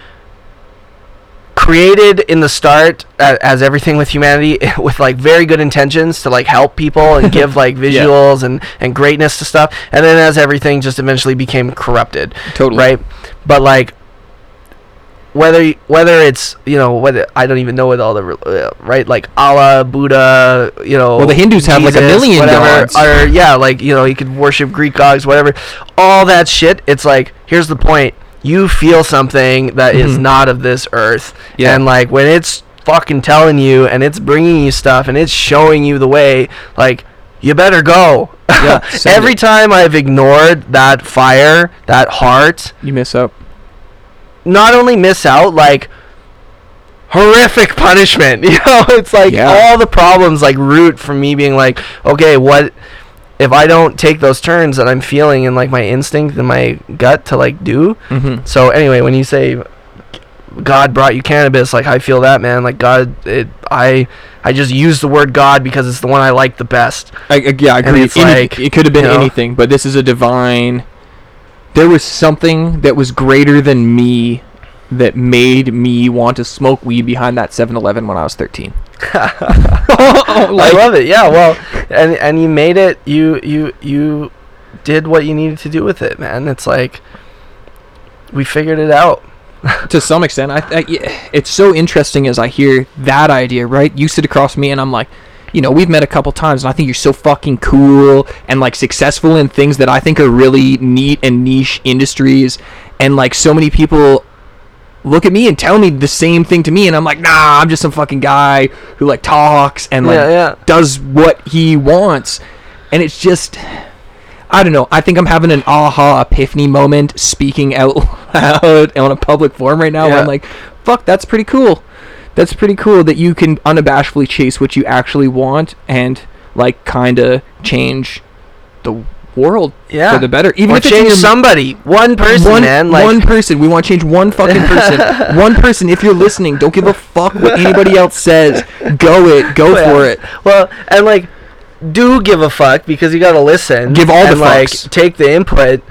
created in the start as everything with humanity with like very good intentions to like help people and give like Yeah. visuals and and greatness to stuff and then as everything just eventually became corrupted Totally. right but like whether whether it's you know whether I don't even know what all the uh, right like Allah Buddha you know Well, the Hindus have, like, a million whatever, gods. or yeah like you know you could worship Greek gods whatever all that shit it's like here's the point you feel something that is Mhm. not of this earth Yeah. and like when it's fucking telling you and it's bringing you stuff and it's showing you the way like you better go Yeah, every it. time I've ignored that fire that heart You miss out. Not only miss out like horrific punishment you know it's like Yeah. all the problems like root from me being like okay what if i don't take those turns that i'm feeling and like my instinct and my gut to like do Mm-hmm. so anyway when you say god brought you cannabis like i feel that man like god it i i just use the word god because it's the one i like the best I, yeah, I agree. it's Any- like, it could have been you know- anything, but this is a divine. There was something that was greater than me that made me want to smoke weed behind that 7-Eleven when I was 13. I love it. Yeah, well, and and you made it. You you you did what you needed to do with it, man. It's like we figured it out. to some extent, I, I it's so interesting as I hear that idea. Right, you sit across me, and I'm like, you know, we've met a couple times, and I think you're so fucking cool and like successful in things that I think are really neat and niche industries, and like so many people look at me and tell me the same thing to me, and I'm like, nah, I'm just some fucking guy who like talks and like Yeah, yeah. does what he wants, and it's just. I don't know. I think I'm having an aha epiphany moment speaking out loud on a public forum right now. Yeah. I'm like, fuck, that's pretty cool. That's pretty cool that you can unabashedly chase what you actually want and like kind of change the world Yeah. for the better. Even or if it's change your- somebody, one person, one, man. Like one person. We want to change one fucking person. one person. If you're listening, don't give a fuck what anybody else says. Go it. Go Yeah. for it. Well, and like, do give a fuck because you gotta listen. Give all the and, like fucks. take the input,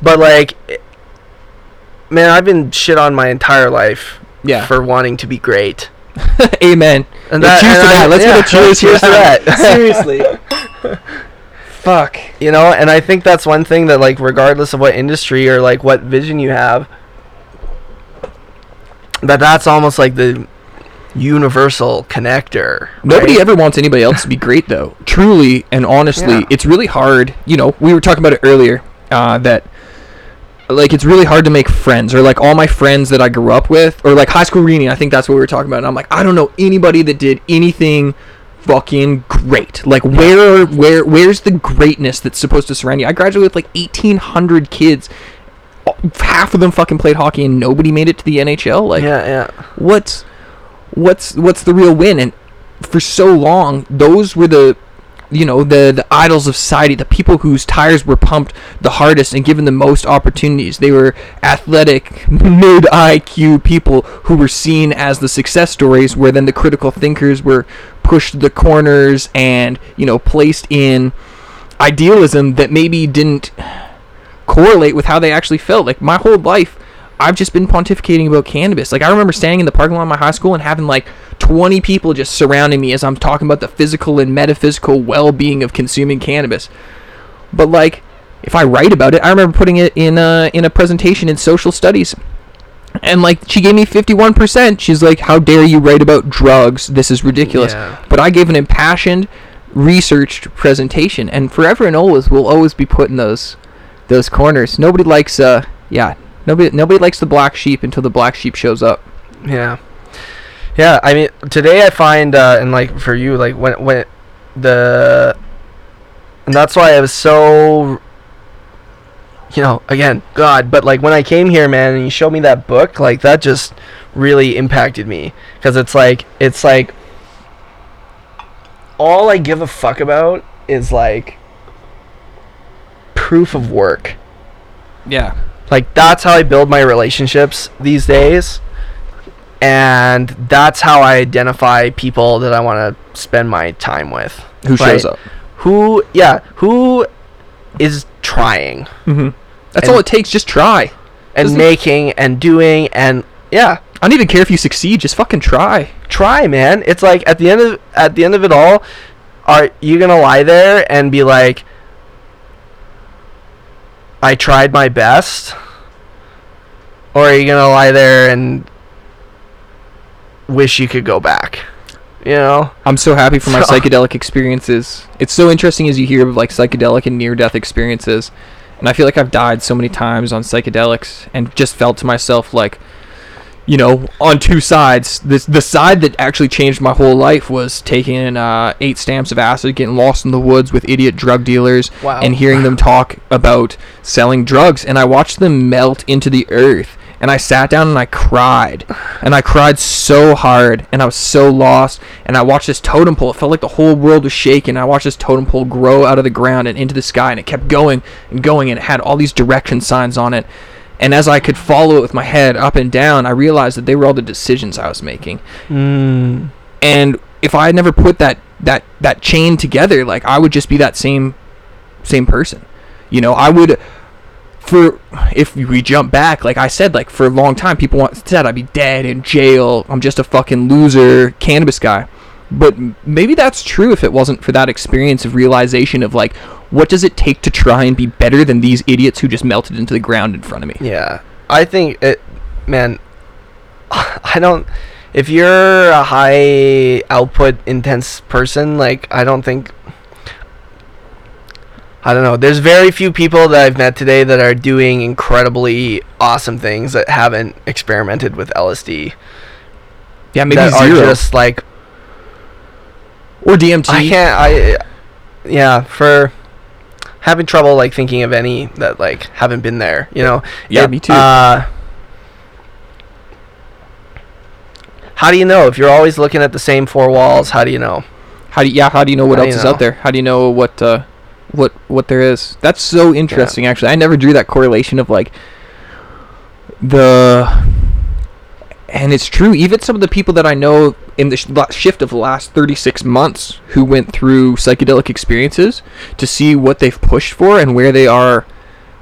but like, man, I've been shit on my entire life. Yeah. For wanting to be great. Amen. And Yeah, that- cheers and to I- that. Let's yeah, get a cheers, cheers to that. Seriously. Fuck. you know and i think that's one thing that like regardless of what industry or like what vision you have that that's almost like the universal connector Nobody right? ever wants anybody else to be great, though. Truly and honestly, Yeah. it's really hard. You know, we were talking about it earlier. Uh, that like it's really hard to make friends, or like all my friends that I grew up with, or like high school reunion. I think that's what we were talking about. And I'm like, I don't know anybody that did anything fucking great. Like where where where's the greatness that's supposed to surround you? I graduated with like 1,800 kids. Half of them fucking played hockey, and nobody made it to the NHL. Like, yeah yeah what's what's what's the real win and for so long those were the you know the the idols of society the people whose tires were pumped the hardest and given the most opportunities they were athletic mid IQ people who were seen as the success stories where then the critical thinkers were pushed to the corners and you know placed in idealism that maybe didn't correlate with how they actually felt. Like my whole life, I've just been pontificating about cannabis. Like I remember standing in the parking lot of my high school and having like 20 people just surrounding me as I'm talking about the physical and metaphysical well-being of consuming cannabis. But like, if I write about it, I remember putting it in a in a presentation in social studies. And like she gave me 51%. She's like, "How dare you write about drugs? This is ridiculous." Yeah. But I gave an impassioned, researched presentation, and forever and always we'll always be put in those those corners. Nobody likes uh yeah, nobody nobody likes the black sheep until the black sheep shows up. Yeah, yeah. I mean, today I find, uh, and like for you, like when when the and that's why I was so you know, again, God, but like when I came here, man, and you showed me that book, like that just really impacted me because it's like it's like all I give a fuck about is like proof of work. Yeah. Like that's how I build my relationships these days. And that's how I identify people that I want to spend my time with. Who shows up? Who yeah, who is trying Mm-hmm. That's all it takes. Just try. and Doesn't- making and doing and yeah, I don't even care if you succeed. Just fucking try. try, man. It's like at the end of at the end of it all, are you gonna lie there and be like, I tried my best, or are you gonna lie there and wish you could go back? You know? I'm so happy for my So- psychedelic experiences. It's so interesting as you hear of like psychedelic and near death experiences. And I feel like I've died so many times on psychedelics and just felt to myself like you know, on two sides. This the side that actually changed my whole life was taking uh, eight stamps of acid, getting lost in the woods with idiot drug dealers, Wow. and hearing them talk about selling drugs. And I watched them melt into the earth. And I sat down and I cried, and I cried so hard, and I was so lost. And I watched this totem pole. It felt like the whole world was shaking. I watched this totem pole grow out of the ground and into the sky, and it kept going and going, and it had all these direction signs on it. And as I could follow it with my head up and down, I realized that they were all the decisions I was making. Mm. And if I had never put that that that chain together, like I would just be that same same person. You know, I would for if we jump back, like I said, like for a long time, people want, said I'd be dead in jail. I'm just a fucking loser cannabis guy. But maybe that's true if it wasn't for that experience of realization of like, what does it take to try and be better than these idiots who just melted into the ground in front of me? Yeah, I think it, man. I don't. If you're a high output, intense person, like I don't think. I don't know. There's very few people that I've met today that are doing incredibly awesome things that haven't experimented with LSD. Yeah, maybe that zero are just like or DMT. I can't. I yeah for having trouble like thinking of any that like haven't been there. You know. Yeah, It, me too. Uh, how do you know if you're always looking at the same four walls? How do you know? How do you, yeah? How do you know what How else is know? out there? How do you know what uh, what what there is? That's so interesting. Actually, I never drew that correlation of like the. And it's true. Even some of the people that I know in the sh- shift of the last 36 months who went through psychedelic experiences to see what they've pushed for and where they are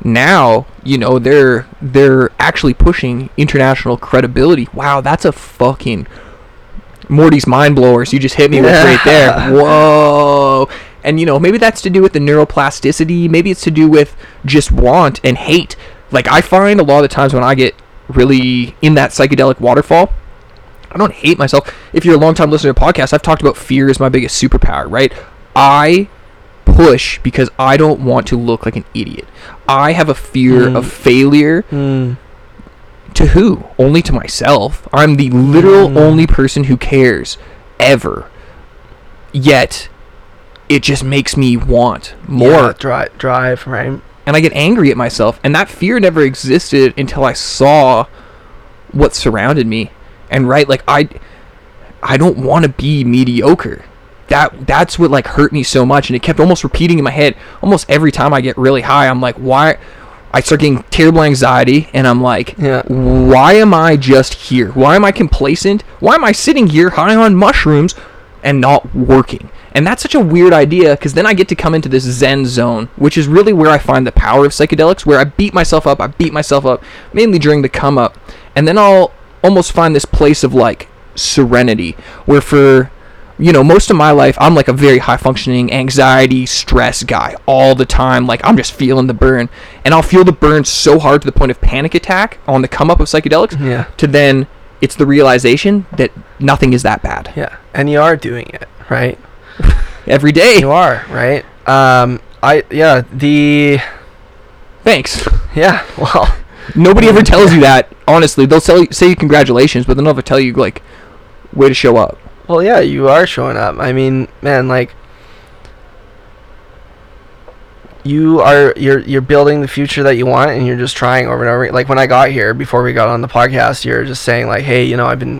now, you know, they're they're actually pushing international credibility. Wow, that's a fucking Morty's mind blowers. You just hit me with right there. Whoa. And you know, maybe that's to do with the neuroplasticity. Maybe it's to do with just want and hate. Like I find a lot of the times when I get really in that psychedelic waterfall, I don't hate myself. If you're a long time listener to podcasts, I've talked about fear as my biggest superpower, right? I push because I don't want to look like an idiot. I have a fear Mm. of failure Hmm. to who? Only to myself. I'm the literal Mm. only person who cares ever. Yet it just makes me want more Yeah, drive, drive, right? and I get angry at myself. And that fear never existed until I saw what surrounded me. And right, like I, I don't want to be mediocre. That that's what like hurt me so much, and it kept almost repeating in my head. Almost every time I get really high, I'm like, why? I start getting terrible anxiety, and I'm like, Yeah. why am I just here? Why am I complacent? Why am I sitting here high on mushrooms and not working? And that's such a weird idea because then I get to come into this Zen zone, which is really where I find the power of psychedelics, where I beat myself up, I beat myself up, mainly during the come up. And then I'll almost find this place of like serenity, where for you know, most of my life, I'm like a very high functioning anxiety, stress guy all the time. Like, I'm just feeling the burn. And I'll feel the burn so hard to the point of panic attack on the come up of psychedelics, Yeah. to then it's the realization that nothing is that bad. Yeah. And you are doing it, right? Every day. You are, right? Um, I yeah the Thanks. yeah well Nobody ever tells you that, honestly. They'll tell you, say congratulations, but they'll never tell you, like, way to show up. well yeah you are showing up. I mean man like you are you're you're building the future that you want and you're just trying over and over like when i got here before we got on the podcast you're just saying like hey you know i've been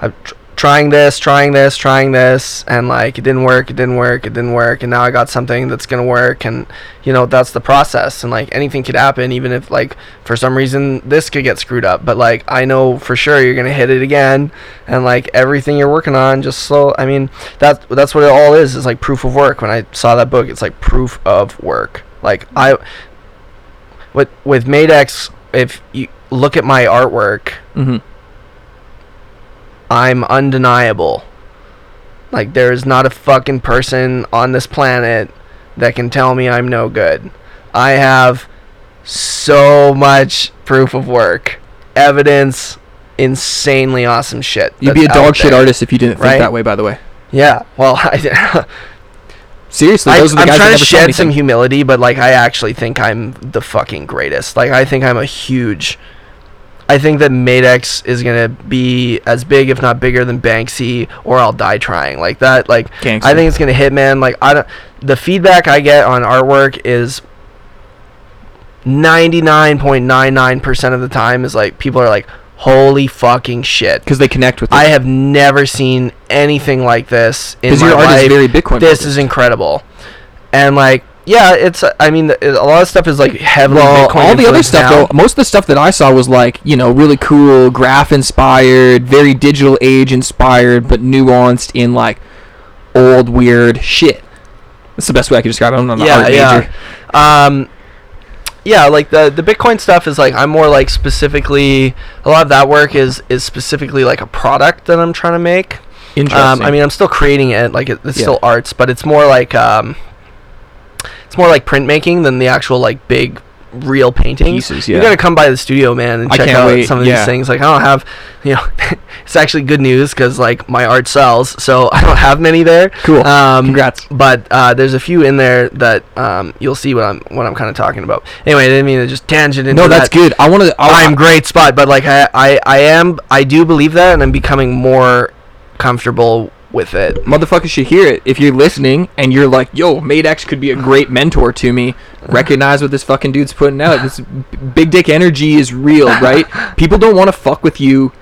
i've tr- trying this trying this trying this and like it didn't work it didn't work it didn't work and now i got something that's gonna work and you know that's the process and like anything could happen even if like for some reason this could get screwed up but like i know for sure you're gonna hit it again and like everything you're working on just slow i mean that that's what it all is is like proof of work when i saw that book it's like proof of work like i with with madex if you look at my artwork Mm-hmm. I'm undeniable like there's not a fucking person on this planet that can tell me i'm no good i have so much proof of work evidence insanely awesome shit You'd be a dog shit there. artist if you didn't think right? that way. By the way, yeah well I, seriously, I, those are the I'm guys that trying to shed some humility, but like I actually think I'm the fucking greatest. Like I think I'm a huge. I think that Madex is gonna be as big, if not bigger, than Banksy, or I'll die trying. Like that. Like Gangster. I think it's gonna hit, man. Like I don't. The feedback I get on artwork is. 99.99% of the time is like people are like holy fucking shit because they connect with. i it. have never seen anything like this in because my your art life is very Bitcoin. this is incredible and like yeah it's i mean a lot of stuff is like heavily well, Bitcoin all the other stuff now. though, most of the stuff that I saw was like you know really cool, graph inspired, very digital age inspired, but nuanced in like old weird shit. That's the best way I can describe it. I'm not an yeah art yeah major. um yeah like the the bitcoin stuff is like i'm more like specifically a lot of that work is is specifically like a product that i'm trying to make Interesting. um i mean i'm still creating it like it, it's Yeah. still arts but it's more like um it's more like printmaking than the actual like big real paintings Pieces, you yeah. gotta come by the studio man and I check out wait, some of yeah. these things like i don't have you know it's actually good news because like my art sells so i don't have many there Cool. um Congrats. but uh, there's a few in there that um, you'll see what I'm what I'm kind of talking about. Anyway, I didn't mean to just tangent into No, that's that. good. I want to. I'm great spot, but like I, I I am I do believe that, and I'm becoming more comfortable with it. motherfuckers should hear it. If you're listening and you're like, "Yo, Madex could be a great mentor to me," recognize what this fucking dude's putting out. This big dick energy is real, right? People don't want to fuck with you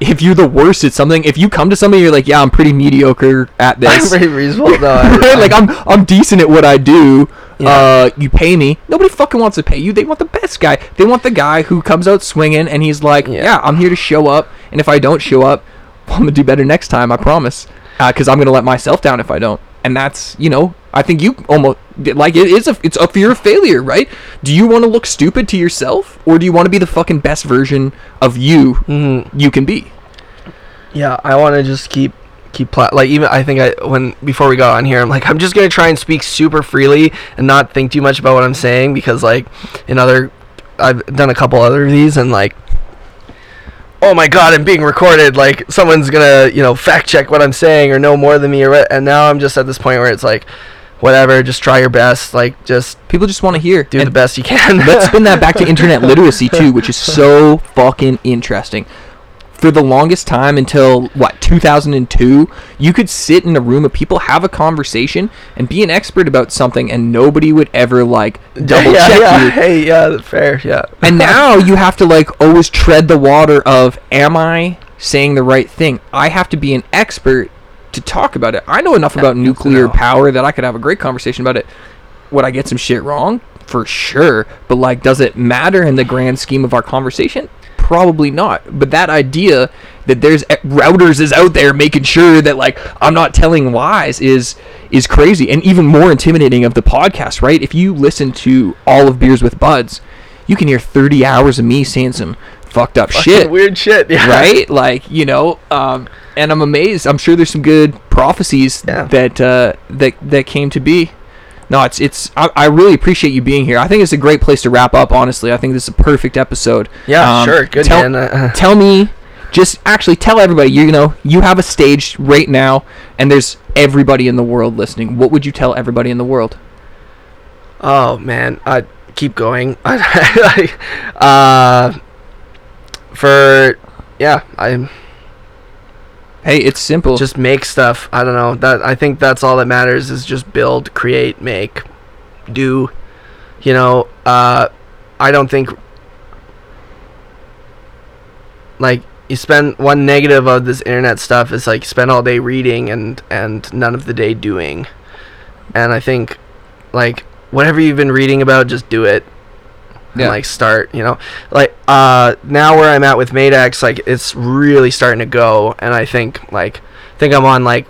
if you're the worst at something. If you come to somebody, you're like, "Yeah, I'm pretty mediocre at this. I'm this." very reasonable. I- right? Like I'm I'm decent at what I do. Yeah. Uh, you pay me. Nobody fucking wants to pay you. They want the best guy. They want the guy who comes out swinging and he's like, Yeah. yeah, I'm here to show up. And if I don't show up, I'm gonna do better next time. I promise. Because I'm gonna let myself down if I don't. And that's you know I think you almost like it is a it's a fear of failure, right? Do you want to look stupid to yourself or do you want to be the fucking best version of you Mhm. you can be? Yeah, I want to just keep keep pla- like even I think I when before we got on here I'm like I'm just gonna try and speak super freely and not think too much about what I'm saying because like in other I've done a couple other of these and like oh my god I'm being recorded like someone's gonna you know fact check what I'm saying or know more than me or what and now I'm just at this point where it's like whatever just try your best like just People just want to hear. do the best you can let's spin that back to internet literacy too, which is so fucking interesting. For the longest time until what 2002, you could sit in a room of people, have a conversation, and be an expert about something, and nobody would ever like double yeah, check yeah, you. hey yeah fair yeah And now you have to like always tread the water of, am I saying the right thing? I have to be an expert to talk about it. I know enough about Yeah, nuclear no. power that I could have a great conversation about it. Would I get some shit wrong? For sure. But like, does it matter in the grand scheme of our conversation? Probably not. But that idea that there's routers is out there making sure that like I'm not telling lies is is crazy and even more intimidating of the podcast, right? If you listen to all of Beers with Buds, you can hear 30 hours of me saying some fucked up shit weird shit yeah right? Like you know, um, and I'm amazed. I'm sure there's some good prophecies Yeah. that uh, that that came to be. No, it's it's. I, I really appreciate you being here. I think it's a great place to wrap up. Honestly, I think this is a perfect episode. yeah Um, sure good tell, man Uh, Tell me, just actually tell everybody. You know, you have a stage right now, and there's everybody in the world listening. What would you tell everybody in the world? Oh man, I keep going. uh, for yeah, I Hey, it's simple. just make stuff. I don't know. That I think that's all that matters is just build, create, make, do. you know, uh, I don't think like you spend one negative of this internet stuff is like spend all day reading and and none of the day doing. And I think like whatever you've been reading about, just do it. And Yeah. like start, you know, like uh now where I'm at with Madex, like it's really starting to go, and I think like I think I'm on like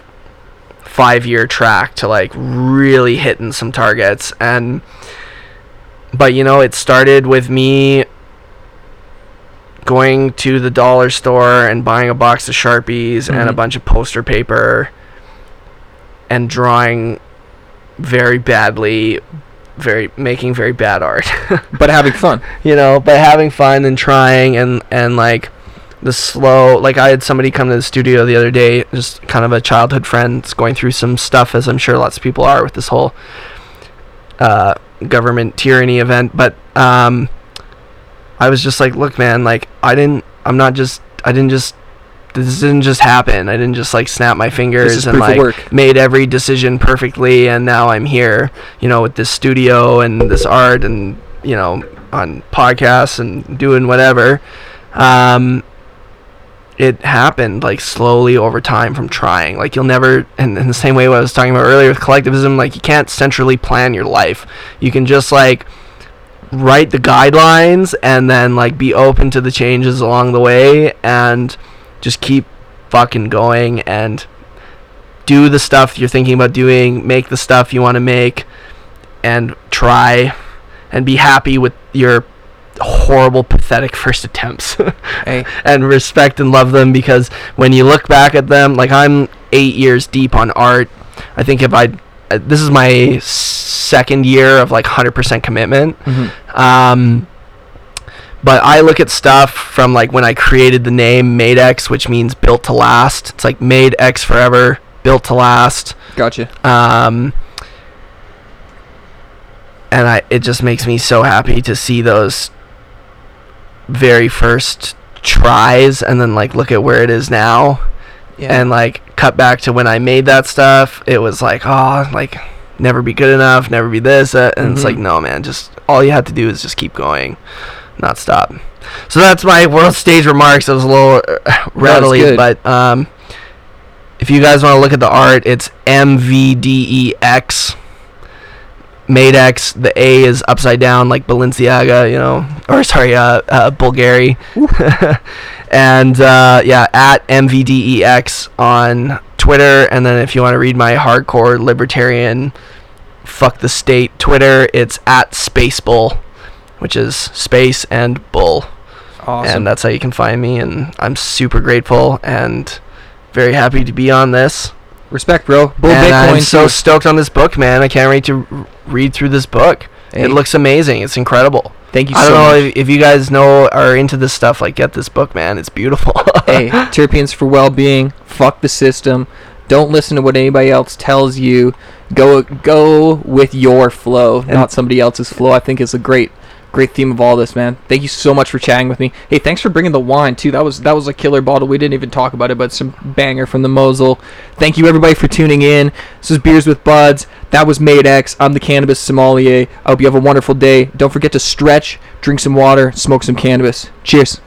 five year track to like really hitting some targets and but you know it started with me going to the dollar store and buying a box of sharpies and a Mhm. bunch of poster paper and drawing very badly very making very bad art But having fun. you know but having fun and trying and and like the slow like i had somebody come to the studio the other day just kind of a childhood friend going through some stuff as i'm sure lots of people are with this whole uh, government tyranny event but um i was just like look man like i didn't i'm not just i didn't just this didn't just happen. I didn't just like snap my fingers and like made every decision perfectly and now i'm here you know with this studio and this art and you know on podcasts and doing whatever. Um it happened like slowly over time from trying. Like you'll never and in the same way what i was talking about earlier with collectivism like you can't centrally plan your life. You can just like write the guidelines and then like be open to the changes along the way and just keep fucking going and do the stuff you're thinking about doing make the stuff you want to make and try and be happy with your horrible pathetic first attempts. Hey, and respect and love them because when you look back at them like i'm eight years deep on art. I think if i uh, this is my second year of like 100% commitment. Mhm. um, but I look at stuff from like when I created the name MadeX, which means built to last. It's like made X forever, built to last. gotcha. Um, and I it just makes me so happy to see those very first tries and then like look at where it is now Yeah. and like cut back to when I made that stuff. It was like, oh, like never be good enough, never be this, uh, and it's Mhm. like, no, man, just all you have to do is just keep going, not stop. So that's my world stage remarks. It was a little uh, rattly, but um, if you guys want to look at the art, it's MVDEX. Madex, the A is upside down like Balenciaga, you know, or sorry, uh, uh Bulgari. and uh, yeah, at MVDEX on Twitter. And then if you want to read my hardcore libertarian fuck the state Twitter, it's at Spacebull, which is space and bull. awesome. And that's how you can find me. And I'm super grateful and very happy to be on this. Respect, bro. Bull and Bitcoin. I'm so stoked on this book, man. I can't wait to r- read through this book. Hey, It looks amazing. It's incredible. Thank you I so don't know much. if, if you guys know are into this stuff. Like, get this book, man. It's beautiful. hey, terpenes for well-being. Fuck the system. Don't listen to what anybody else tells you. Go go with your flow, not somebody else's flow. I think is a great great theme of all this, man. Thank you so much for chatting with me. Hey, thanks for bringing the wine too. That was that was a killer bottle. We didn't even talk about it, but some banger from the Mosel. Thank you everybody for tuning in. This is Beers with Buds. That was Made X. I'm the cannabis sommelier. I hope you have a wonderful day. Don't forget to stretch, drink some water, smoke some cannabis. Cheers.